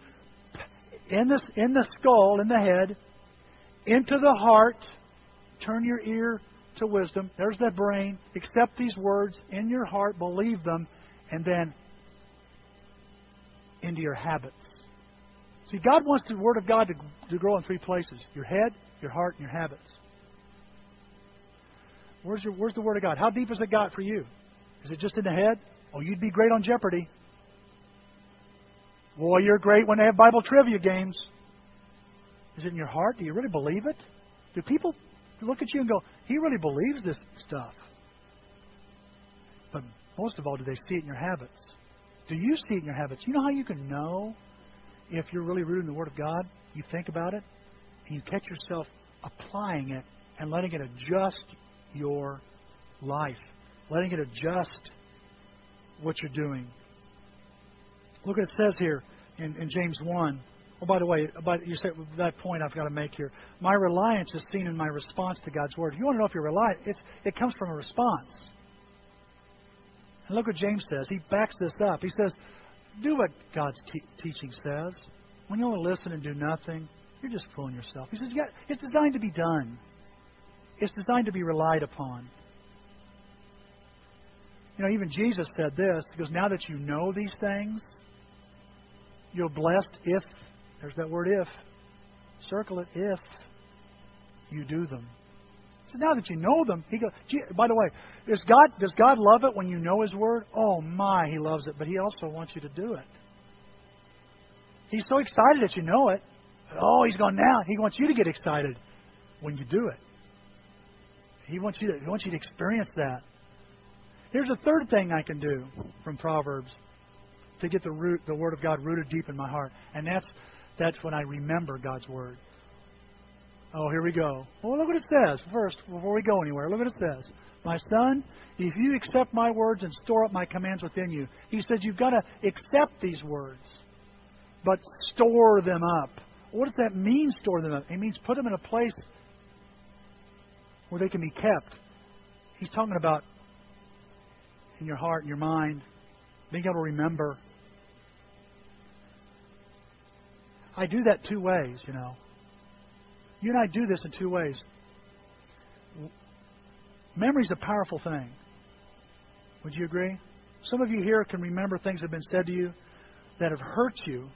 in the, in the skull, in the head, into the heart. Turn your ear to wisdom. There's that brain. Accept these words in your heart, believe them, and then into your habits. See, God wants the Word of God to, to grow in three places your head, your heart, and your habits. Where's, your, where's the Word of God? How deep has it got for you? Is it just in the head? Oh, you'd be great on Jeopardy. Boy, you're great when they have Bible trivia games. Is it in your heart? Do you really believe it? Do people look at you and go, he really believes this stuff? But most of all, do they see it in your habits? Do you see it in your habits? You know how you can know if you're really rooted in the Word of God? You think about it, and you catch yourself applying it and letting it adjust your life, letting it adjust what you're doing. Look what it says here in, in James 1. Oh, by the way, about you said that point I've got to make here. My reliance is seen in my response to God's word. If you want to know if you're reliant, it's, it comes from a response. And look what James says. He backs this up. He says, "Do what God's te- teaching says. When you only listen and do nothing, you're just fooling yourself." He says, "Yeah, it's designed to be done. It's designed to be relied upon." You know, even Jesus said this. Goes, "Now that you know these things, you're blessed if there's that word if. Circle it if you do them. So now that you know them, he goes. By the way, does God does God love it when you know His word? Oh my, He loves it. But He also wants you to do it. He's so excited that you know it. Oh, He's gone now. He wants you to get excited when you do it. He wants you to, he wants you to experience that. Here's a third thing I can do from Proverbs to get the root, the Word of God rooted deep in my heart, and that's that's when I remember God's Word. Oh, here we go. Well, look what it says first, before we go anywhere. Look what it says. My son, if you accept my words and store up my commands within you, he says you've got to accept these words, but store them up. What does that mean, store them up? It means put them in a place where they can be kept. He's talking about in your heart and your mind, being able to remember I do that two ways, you know. You and I do this in two ways. Memory's a powerful thing. Would you agree? Some of you here can remember things that have been said to you that have hurt you,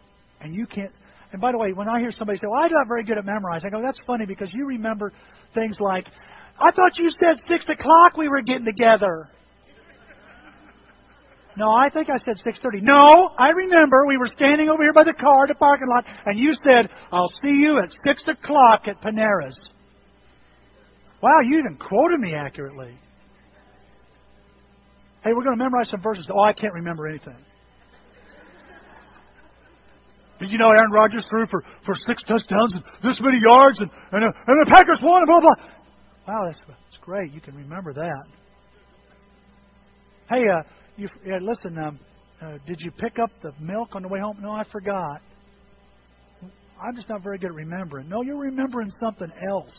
and you can't. And by the way, when I hear somebody say, "Well, I'm not very good at memorizing," I go, "That's funny because you remember things like, I thought you said six o'clock we were getting together." No, I think I said 6:30. No, I remember we were standing over here by the car the parking lot, and you said, "I'll see you at six o'clock at Panera's." Wow, you even quoted me accurately. Hey, we're going to memorize some verses. Oh, I can't remember anything. Did you know Aaron Rodgers threw for, for six touchdowns and this many yards, and, and, uh, and the Packers won, and blah, blah. Wow, that's, that's great. You can remember that. Hey, uh, you yeah, listen. Um, uh, did you pick up the milk on the way home? No, I forgot. I'm just not very good at remembering. No, you're remembering something else.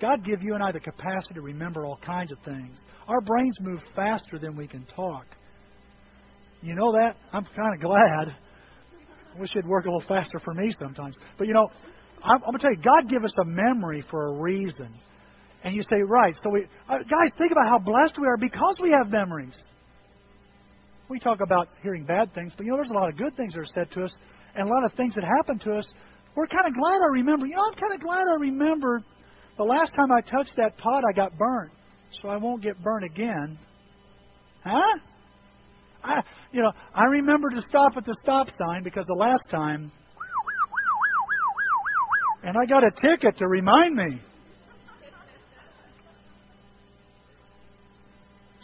God give you and I the capacity to remember all kinds of things. Our brains move faster than we can talk. You know that? I'm kind of glad. I wish it'd work a little faster for me sometimes. But you know, I'm, I'm going to tell you, God give us a memory for a reason. And you say, right. So we, uh, guys, think about how blessed we are because we have memories. We talk about hearing bad things, but you know, there's a lot of good things that are said to us, and a lot of things that happen to us. We're kind of glad I remember. You know, I'm kind of glad I remembered the last time I touched that pot, I got burnt, so I won't get burnt again. Huh? I, you know, I remember to stop at the stop sign because the last time, and I got a ticket to remind me.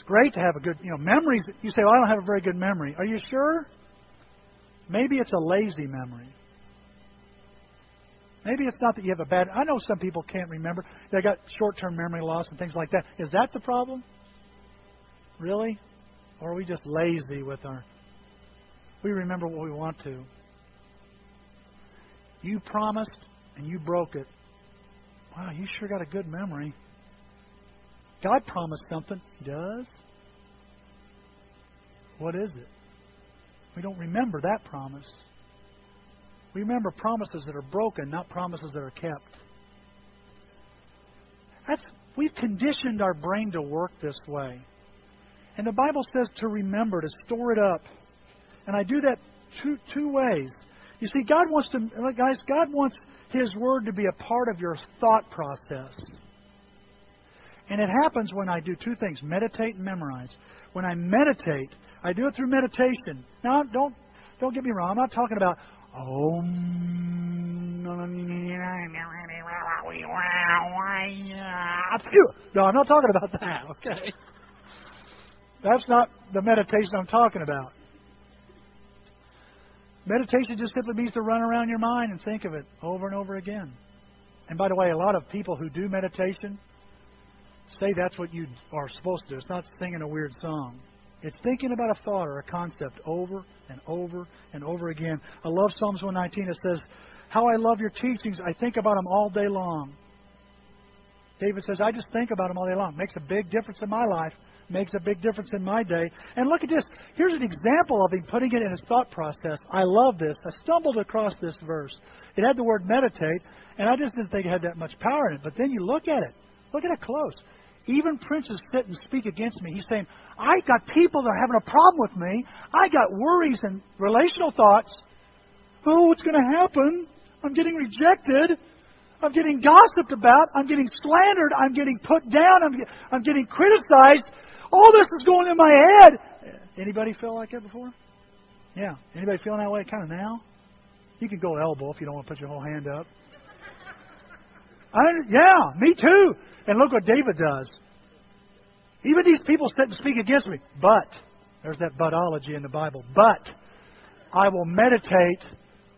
Great to have a good, you know, memories. You say, well, I don't have a very good memory. Are you sure? Maybe it's a lazy memory. Maybe it's not that you have a bad. I know some people can't remember. They got short-term memory loss and things like that. Is that the problem? Really? Or are we just lazy with our. We remember what we want to. You promised and you broke it. Wow, you sure got a good memory. God promised something. He does. What is it? We don't remember that promise. We remember promises that are broken, not promises that are kept. That's we've conditioned our brain to work this way. And the Bible says to remember, to store it up. And I do that two, two ways. You see, God wants to, guys, God wants His Word to be a part of your thought process. And it happens when I do two things meditate and memorize. When I meditate, I do it through meditation. Now, don't, don't get me wrong. I'm not talking about, oh, no, I'm not talking about that, okay? That's not the meditation I'm talking about. Meditation just simply means to run around your mind and think of it over and over again. And by the way, a lot of people who do meditation say that's what you are supposed to do. It's not singing a weird song. It's thinking about a thought or a concept over and over and over again. I love Psalms 119. It says, How I love your teachings. I think about them all day long. David says, I just think about them all day long. Makes a big difference in my life makes a big difference in my day. And look at this. Here's an example of him putting it in his thought process. I love this. I stumbled across this verse. It had the word meditate, and I just didn't think it had that much power in it. But then you look at it. Look at it close. Even princes sit and speak against me. He's saying, I got people that are having a problem with me. I got worries and relational thoughts. Oh, what's going to happen? I'm getting rejected. I'm getting gossiped about. I'm getting slandered. I'm getting put down. I'm, I'm getting criticized. All this is going in my head. Anybody feel like that before? Yeah. Anybody feeling that way kind of now? You can go elbow if you don't want to put your whole hand up. I, yeah, me too. And look what David does. Even these people sit and speak against me. But, there's that butology in the Bible. But, I will meditate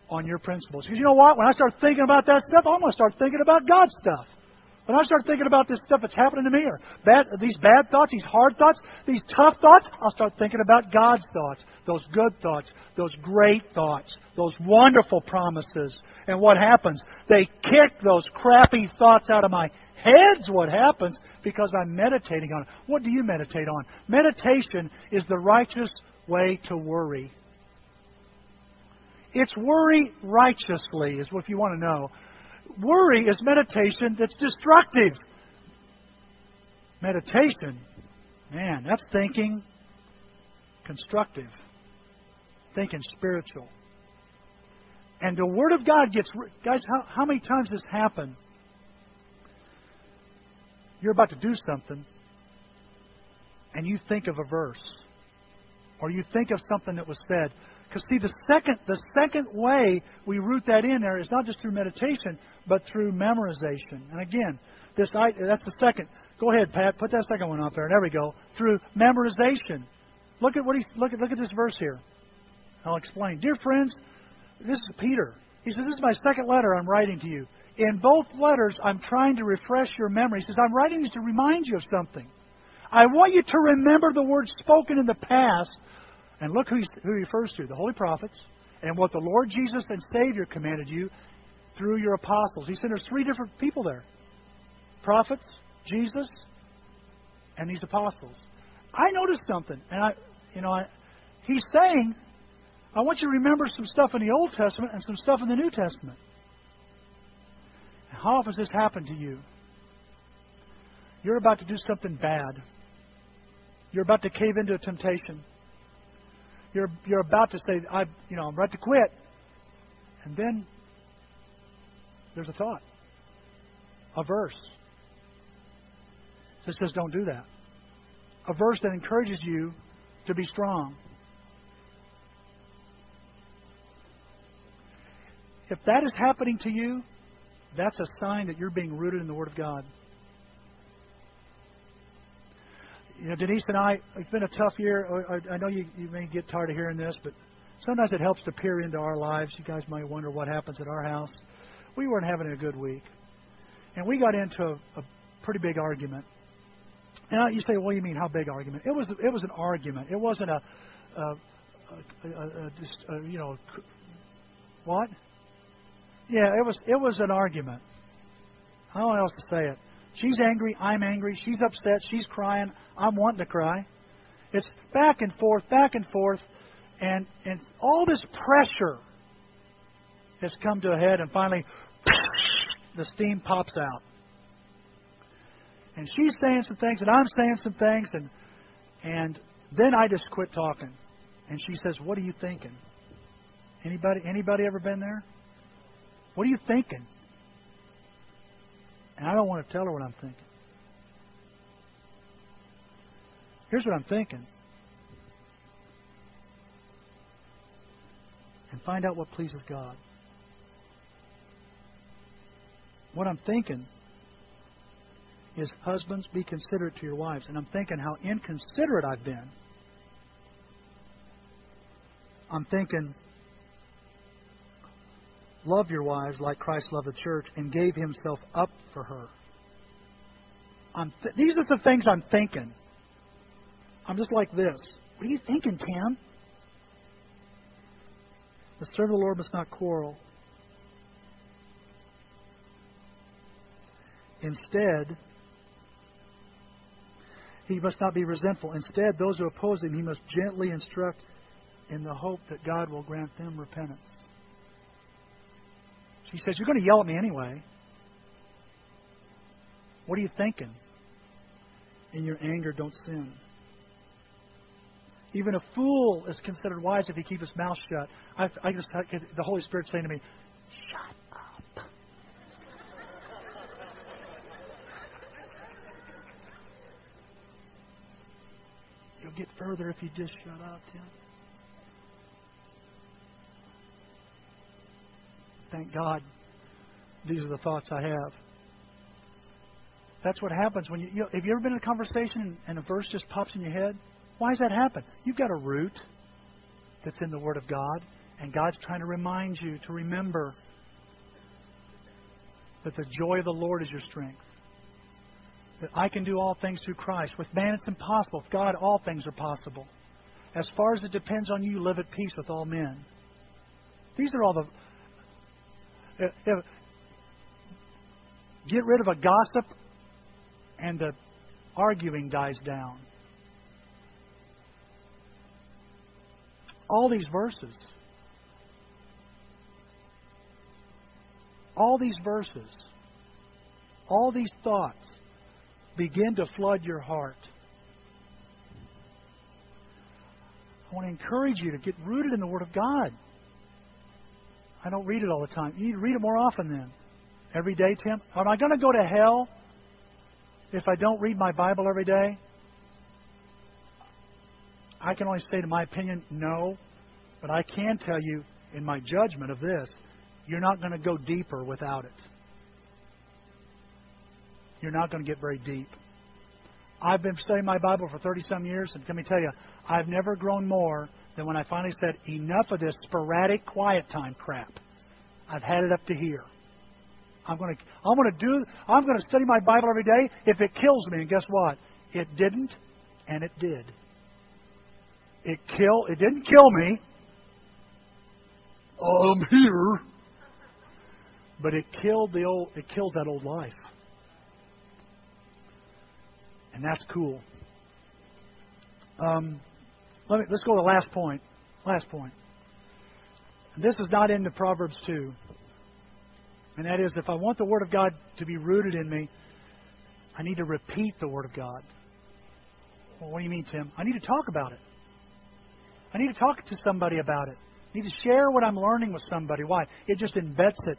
on your principles. Because you know what? When I start thinking about that stuff, I'm going to start thinking about God's stuff. When I start thinking about this stuff that's happening to me, or bad, these bad thoughts, these hard thoughts, these tough thoughts, I'll start thinking about God's thoughts, those good thoughts, those great thoughts, those wonderful promises. And what happens? They kick those crappy thoughts out of my head's what happens because I'm meditating on it. What do you meditate on? Meditation is the righteous way to worry. It's worry righteously, is what you want to know. Worry is meditation that's destructive. Meditation, man, that's thinking constructive, thinking spiritual. And the Word of God gets. Guys, how, how many times this happened? You're about to do something, and you think of a verse, or you think of something that was said, because see, the second the second way we root that in there is not just through meditation, but through memorization. And again, this I, that's the second. Go ahead, Pat. Put that second one up there. There we go. Through memorization. Look at what he look at look at this verse here. I'll explain. Dear friends, this is Peter. He says, This is my second letter I'm writing to you. In both letters, I'm trying to refresh your memory. He says, I'm writing these to remind you of something. I want you to remember the words spoken in the past. And look who he, who he refers to the holy prophets and what the Lord Jesus and Savior commanded you through your apostles. He said there's three different people there prophets, Jesus, and these apostles. I noticed something, and I, you know, I, he's saying, I want you to remember some stuff in the Old Testament and some stuff in the New Testament. How often has this happened to you? You're about to do something bad. You're about to cave into a temptation. You're, you're about to say, I, you know, I'm about to quit. And then there's a thought, a verse that says, don't do that. A verse that encourages you to be strong. If that is happening to you, that's a sign that you're being rooted in the Word of God. You know, Denise and I, it's been a tough year. I know you, you may get tired of hearing this, but sometimes it helps to peer into our lives. You guys might wonder what happens at our house. We weren't having a good week. And we got into a, a pretty big argument. And you say, "What do you mean? How big argument?" It was it was an argument. It wasn't a, a, a, a, a a, you know what? Yeah, it was it was an argument. I don't know how else to say it. She's angry, I'm angry, she's upset, she's crying, I'm wanting to cry. It's back and forth, back and forth, and and all this pressure has come to a head, and finally, the steam pops out. And she's saying some things, and I'm saying some things, and and then I just quit talking. And she says, "What are you thinking?" Anybody anybody ever been there? What are you thinking? And I don't want to tell her what I'm thinking. Here's what I'm thinking. And find out what pleases God. What I'm thinking is husbands, be considerate to your wives. And I'm thinking how inconsiderate I've been. I'm thinking Love your wives like Christ loved the church and gave himself up for her. Th- these are the things I'm thinking. I'm just like this. What are you thinking, Tim? The servant of the Lord must not quarrel. Instead, he must not be resentful. Instead, those who oppose him, he must gently instruct in the hope that God will grant them repentance. She says, You're going to yell at me anyway. What are you thinking? In your anger, don't sin. Even a fool is considered wise if he keeps his mouth shut. I, I just the Holy Spirit saying to me, "Shut up." You'll get further if you just shut up, Tim. Thank God. These are the thoughts I have. That's what happens when you, you know, have you ever been in a conversation and a verse just pops in your head? Why does that happen? You've got a root that's in the Word of God, and God's trying to remind you to remember that the joy of the Lord is your strength. That I can do all things through Christ. With man, it's impossible. With God, all things are possible. As far as it depends on you, live at peace with all men. These are all the if, if, get rid of a gossip, and the arguing dies down. All these verses. All these verses. All these thoughts begin to flood your heart. I want to encourage you to get rooted in the Word of God. I don't read it all the time. You need to read it more often then. Every day, Tim. Am I going to go to hell if I don't read my Bible every day? I can only state in my opinion, no. But I can tell you, in my judgment of this, you're not going to go deeper without it. You're not going to get very deep. I've been studying my Bible for 30 some years, and let me tell you, I've never grown more than when I finally said, enough of this sporadic quiet time crap. I've had it up to here. I'm going to, I'm going to do, I'm going to study my Bible every day if it kills me. And guess what? It didn't, and it did. It kill. It didn't kill me. I'm here. But it killed the old. It kills that old life, and that's cool. Um, let me, let's go to the last point. Last point. This is not in the Proverbs 2. And that is, if I want the Word of God to be rooted in me, I need to repeat the Word of God. Well, what do you mean, Tim? I need to talk about it. I need to talk to somebody about it. I need to share what I'm learning with somebody. Why? It just embeds it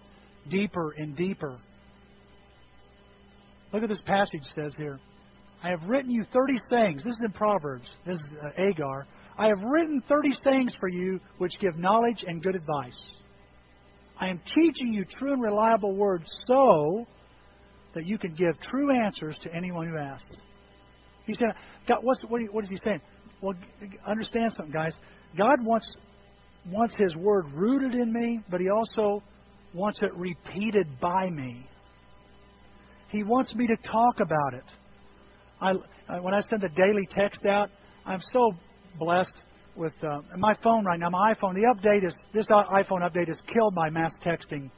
deeper and deeper. Look at this passage says here. I have written you 30 sayings. This is in Proverbs. This is uh, Agur. I have written 30 sayings for you which give knowledge and good advice. I am teaching you true and reliable words so that you can give true answers to anyone who asks. He said, God, what's, what, what is he saying? Well, understand something, guys. God wants wants His word rooted in me, but He also wants it repeated by me. He wants me to talk about it. I, when I send the daily text out, I'm so blessed with uh, my phone right now. My iPhone, the update is this iPhone update has killed my mass texting.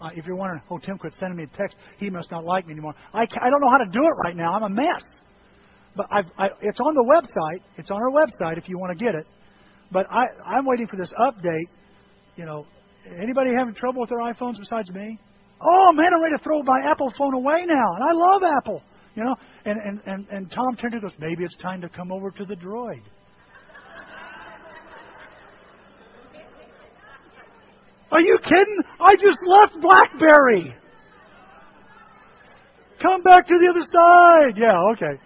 Uh, if you're wondering, oh, Tim quit sending me a text, he must not like me anymore. I, I don't know how to do it right now. I'm a mess. But I've, I, it's on the website. It's on our website if you want to get it. But I, I'm waiting for this update. You know, anybody having trouble with their iPhones besides me? Oh man, I'm ready to throw my Apple phone away now, and I love Apple. You know, and and and, and Tom turned to goes, maybe it's time to come over to the Droid. Are you kidding? I just left BlackBerry. Come back to the other side. Yeah, okay.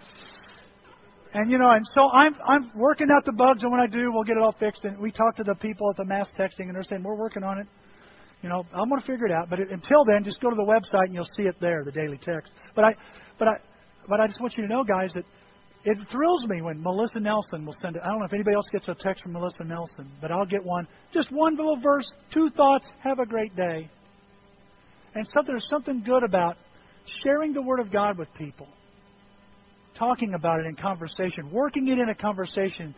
And you know, and so I'm I'm working out the bugs, and when I do, we'll get it all fixed. And we talk to the people at the mass texting, and they're saying we're working on it. You know, I'm going to figure it out. But it, until then, just go to the website and you'll see it there, the daily text. But I, but I, but I just want you to know, guys, that it thrills me when Melissa Nelson will send it. I don't know if anybody else gets a text from Melissa Nelson, but I'll get one. Just one little verse, two thoughts. Have a great day. And something, there's something good about sharing the Word of God with people talking about it in conversation, working it in a conversation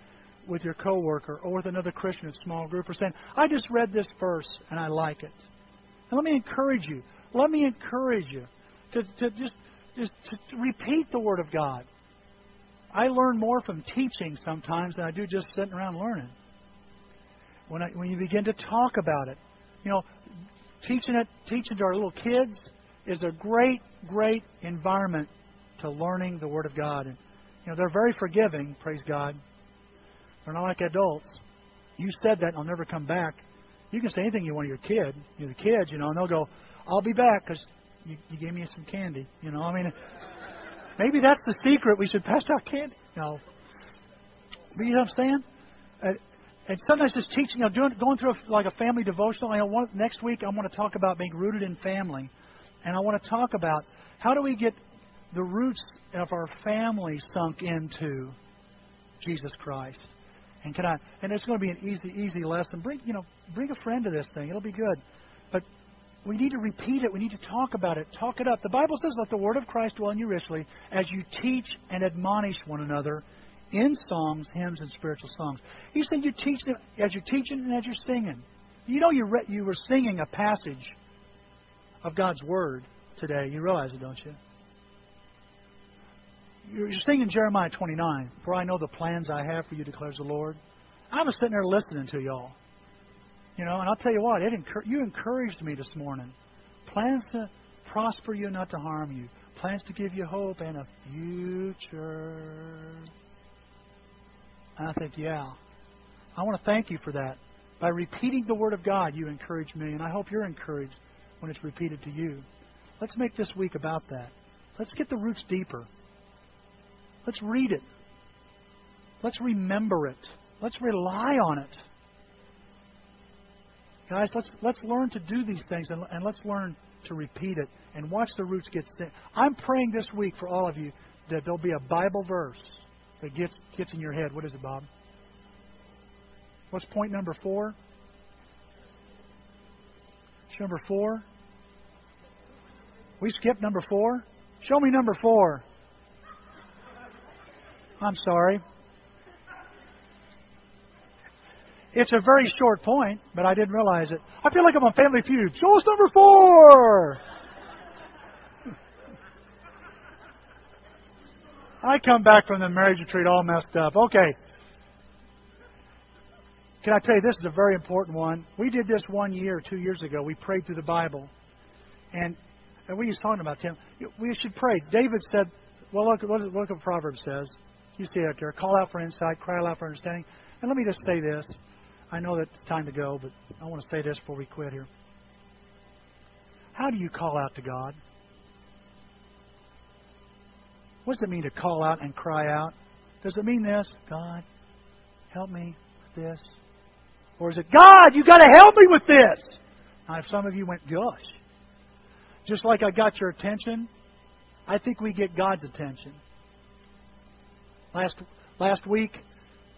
with your coworker or with another Christian in a small group, or saying, I just read this verse and I like it. And let me encourage you. Let me encourage you to, to just, just to repeat the Word of God. I learn more from teaching sometimes than I do just sitting around learning. When, I, when you begin to talk about it, you know, teaching it, teaching to our little kids is a great, great environment to learning the Word of God. And, you know, they're very forgiving, praise God. They're not like adults. You said that, I'll never come back. You can say anything you want to your kid, you know, the kids, you know, and they'll go, I'll be back because you, you gave me some candy. You know, I mean, maybe that's the secret. We should pass out candy. No. But you know what I'm saying? Uh, and sometimes just teaching, you know, doing, going through a, like a family devotional. I one, next week I want to talk about being rooted in family, and I want to talk about how do we get the roots of our family sunk into Jesus Christ. And can I? And it's going to be an easy, easy lesson. Bring you know, bring a friend to this thing. It'll be good. But we need to repeat it. We need to talk about it. Talk it up. The Bible says, "Let the word of Christ dwell in you richly, as you teach and admonish one another in songs, hymns, and spiritual songs." He said, "You teach them as you're teaching and as you're singing." You know, you re- you were singing a passage of God's word today. You realize it, don't you? You're singing Jeremiah 29, for I know the plans I have for you, declares the Lord. I was sitting there listening to y'all. You know, and I'll tell you what, it encur- you encouraged me this morning. Plans to prosper you, not to harm you. Plans to give you hope and a future. And I think, yeah. I want to thank you for that. By repeating the Word of God, you encourage me, and I hope you're encouraged when it's repeated to you. Let's make this week about that. Let's get the roots deeper. Let's read it. Let's remember it. Let's rely on it. Guys, let's let's learn to do these things and, and let's learn to repeat it and watch the roots get st- I'm praying this week for all of you that there'll be a Bible verse that gets gets in your head. What is it, Bob? What's point number four? Number four. We skipped number four. Show me number four. I'm sorry. It's a very short point, but I didn't realize it. I feel like I'm on Family Feud. Show us number four. I come back from the marriage retreat all messed up. Okay. Can I tell you, this is a very important one. We did this one year, two years ago. We prayed through the Bible. And, and we was talking about, Tim, we should pray. David said, well, look, look, look what Proverbs says. You see it there. Call out for insight, cry out for understanding. And let me just say this. I know that time to go, but I want to say this before we quit here. How do you call out to God? What does it mean to call out and cry out? Does it mean this? God, help me with this. Or is it, God, you got to help me with this? Now, if some of you went, gosh, just like I got your attention, I think we get God's attention. Last last week,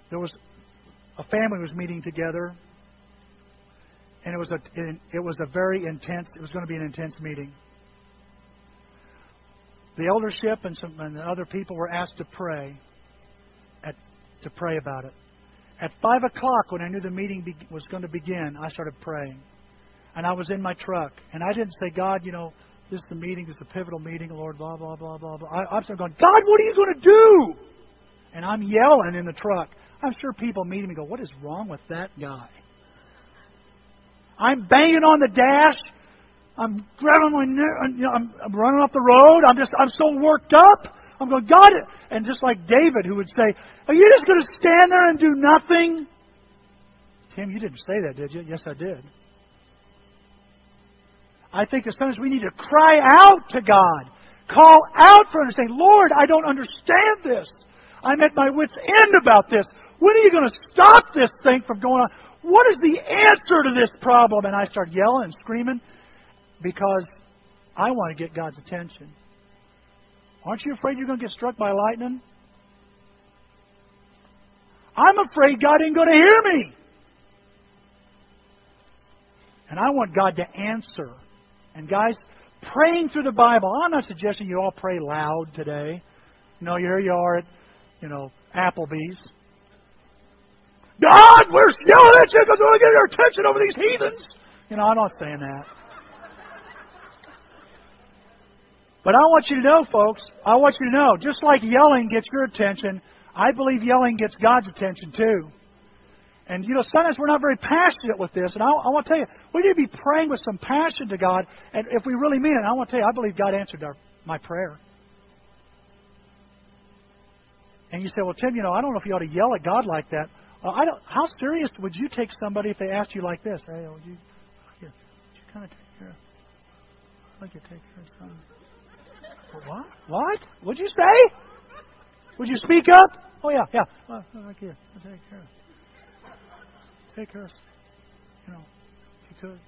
there was a family was meeting together, and it was a it was a very intense. It was going to be an intense meeting. The eldership and some and other people were asked to pray, at, to pray about it. At five o'clock, when I knew the meeting be, was going to begin, I started praying, and I was in my truck, and I didn't say, God, you know, this is the meeting, this is a pivotal meeting, Lord, blah blah blah blah blah. I, I'm going, God, what are you going to do? And I'm yelling in the truck. I'm sure people meeting me go, What is wrong with that guy? I'm banging on the dash. I'm grabbing my, you know, I'm, I'm running off the road. I'm just, I'm so worked up. I'm going, God, and just like David, who would say, Are you just going to stand there and do nothing? Tim, you didn't say that, did you? Yes, I did. I think that sometimes we need to cry out to God, call out for understanding. Lord, I don't understand this. I'm at my wits' end about this. When are you going to stop this thing from going on? What is the answer to this problem? And I start yelling and screaming because I want to get God's attention. Aren't you afraid you're going to get struck by lightning? I'm afraid God ain't going to hear me. And I want God to answer. And guys, praying through the Bible, I'm not suggesting you all pray loud today. Know, here you are at, you know, Applebee's. God, we're yelling at you because we want to get your attention over these heathens. You know, I'm not saying that. But I want you to know, folks, I want you to know, just like yelling gets your attention, I believe yelling gets God's attention too. And, you know, sometimes we're not very passionate with this. And I, I want to tell you, we need to be praying with some passion to God. And if we really mean it, I want to tell you, I believe God answered our, my prayer. And you say, well, Tim, you know, I don't know if you ought to yell at God like that. Uh, I don't. How serious would you take somebody if they asked you like this? Hey, would you, would you kind of take care of? I'd like you take care of something. What? What? What'd you say? Would you speak up? Oh yeah, yeah. Well, here. I'll take care. Take care. You know, if you could.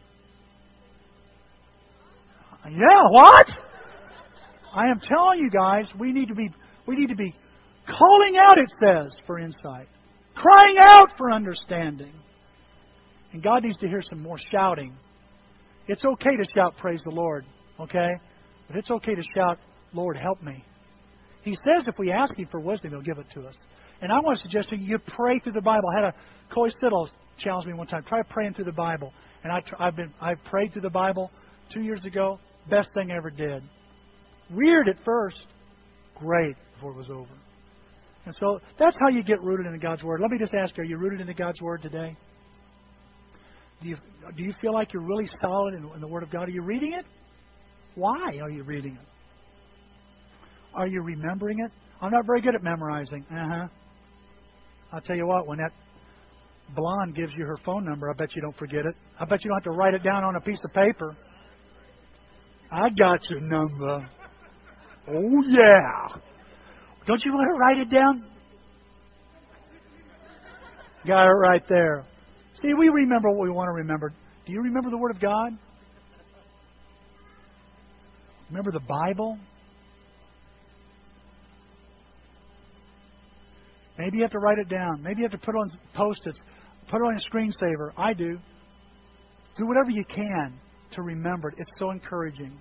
Yeah. What? I am telling you guys, we need to be we need to be calling out. It says for insight, crying out for understanding, and God needs to hear some more shouting. It's okay to shout, "Praise the Lord," okay, but it's okay to shout, Lord, help me. He says if we ask Him for wisdom, He'll give it to us. And I want to suggest to you, pray through the Bible. I had a Coy Siddle challenge me one time. Try praying through the Bible. And I, I've been I prayed through the Bible two years ago. Best thing I ever did. Weird at first, great before it was over. And so that's how you get rooted in God's Word. Let me just ask you, are you rooted in God's Word today? Do you, do you feel like you're really solid in, in the Word of God? Are you reading it? Why are you reading it? Are you remembering it? I'm not very good at memorizing. Uh huh. I'll tell you what, when that blonde gives you her phone number, I bet you don't forget it. I bet you don't have to write it down on a piece of paper. I got your number. Oh, yeah. Don't you want to write it down? Got it right there. See, we remember what we want to remember. Do you remember the Word of God? Remember the Bible? Maybe you have to write it down. Maybe you have to put on post-its. Put it on a screensaver. I do. Do whatever you can to remember it. It's so encouraging.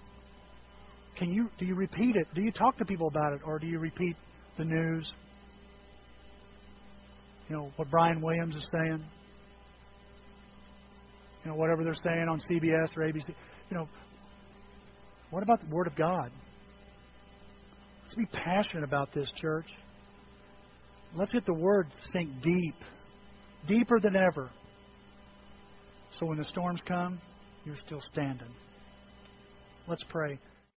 Can you do you repeat it? Do you talk to people about it or do you repeat the news? you know, what Brian Williams is saying. You know, whatever they're saying on CBS or ABC. You know, what about the Word of God? Let's be passionate about this, church. Let's get the Word sink deep, deeper than ever. So when the storms come, you're still standing. Let's pray.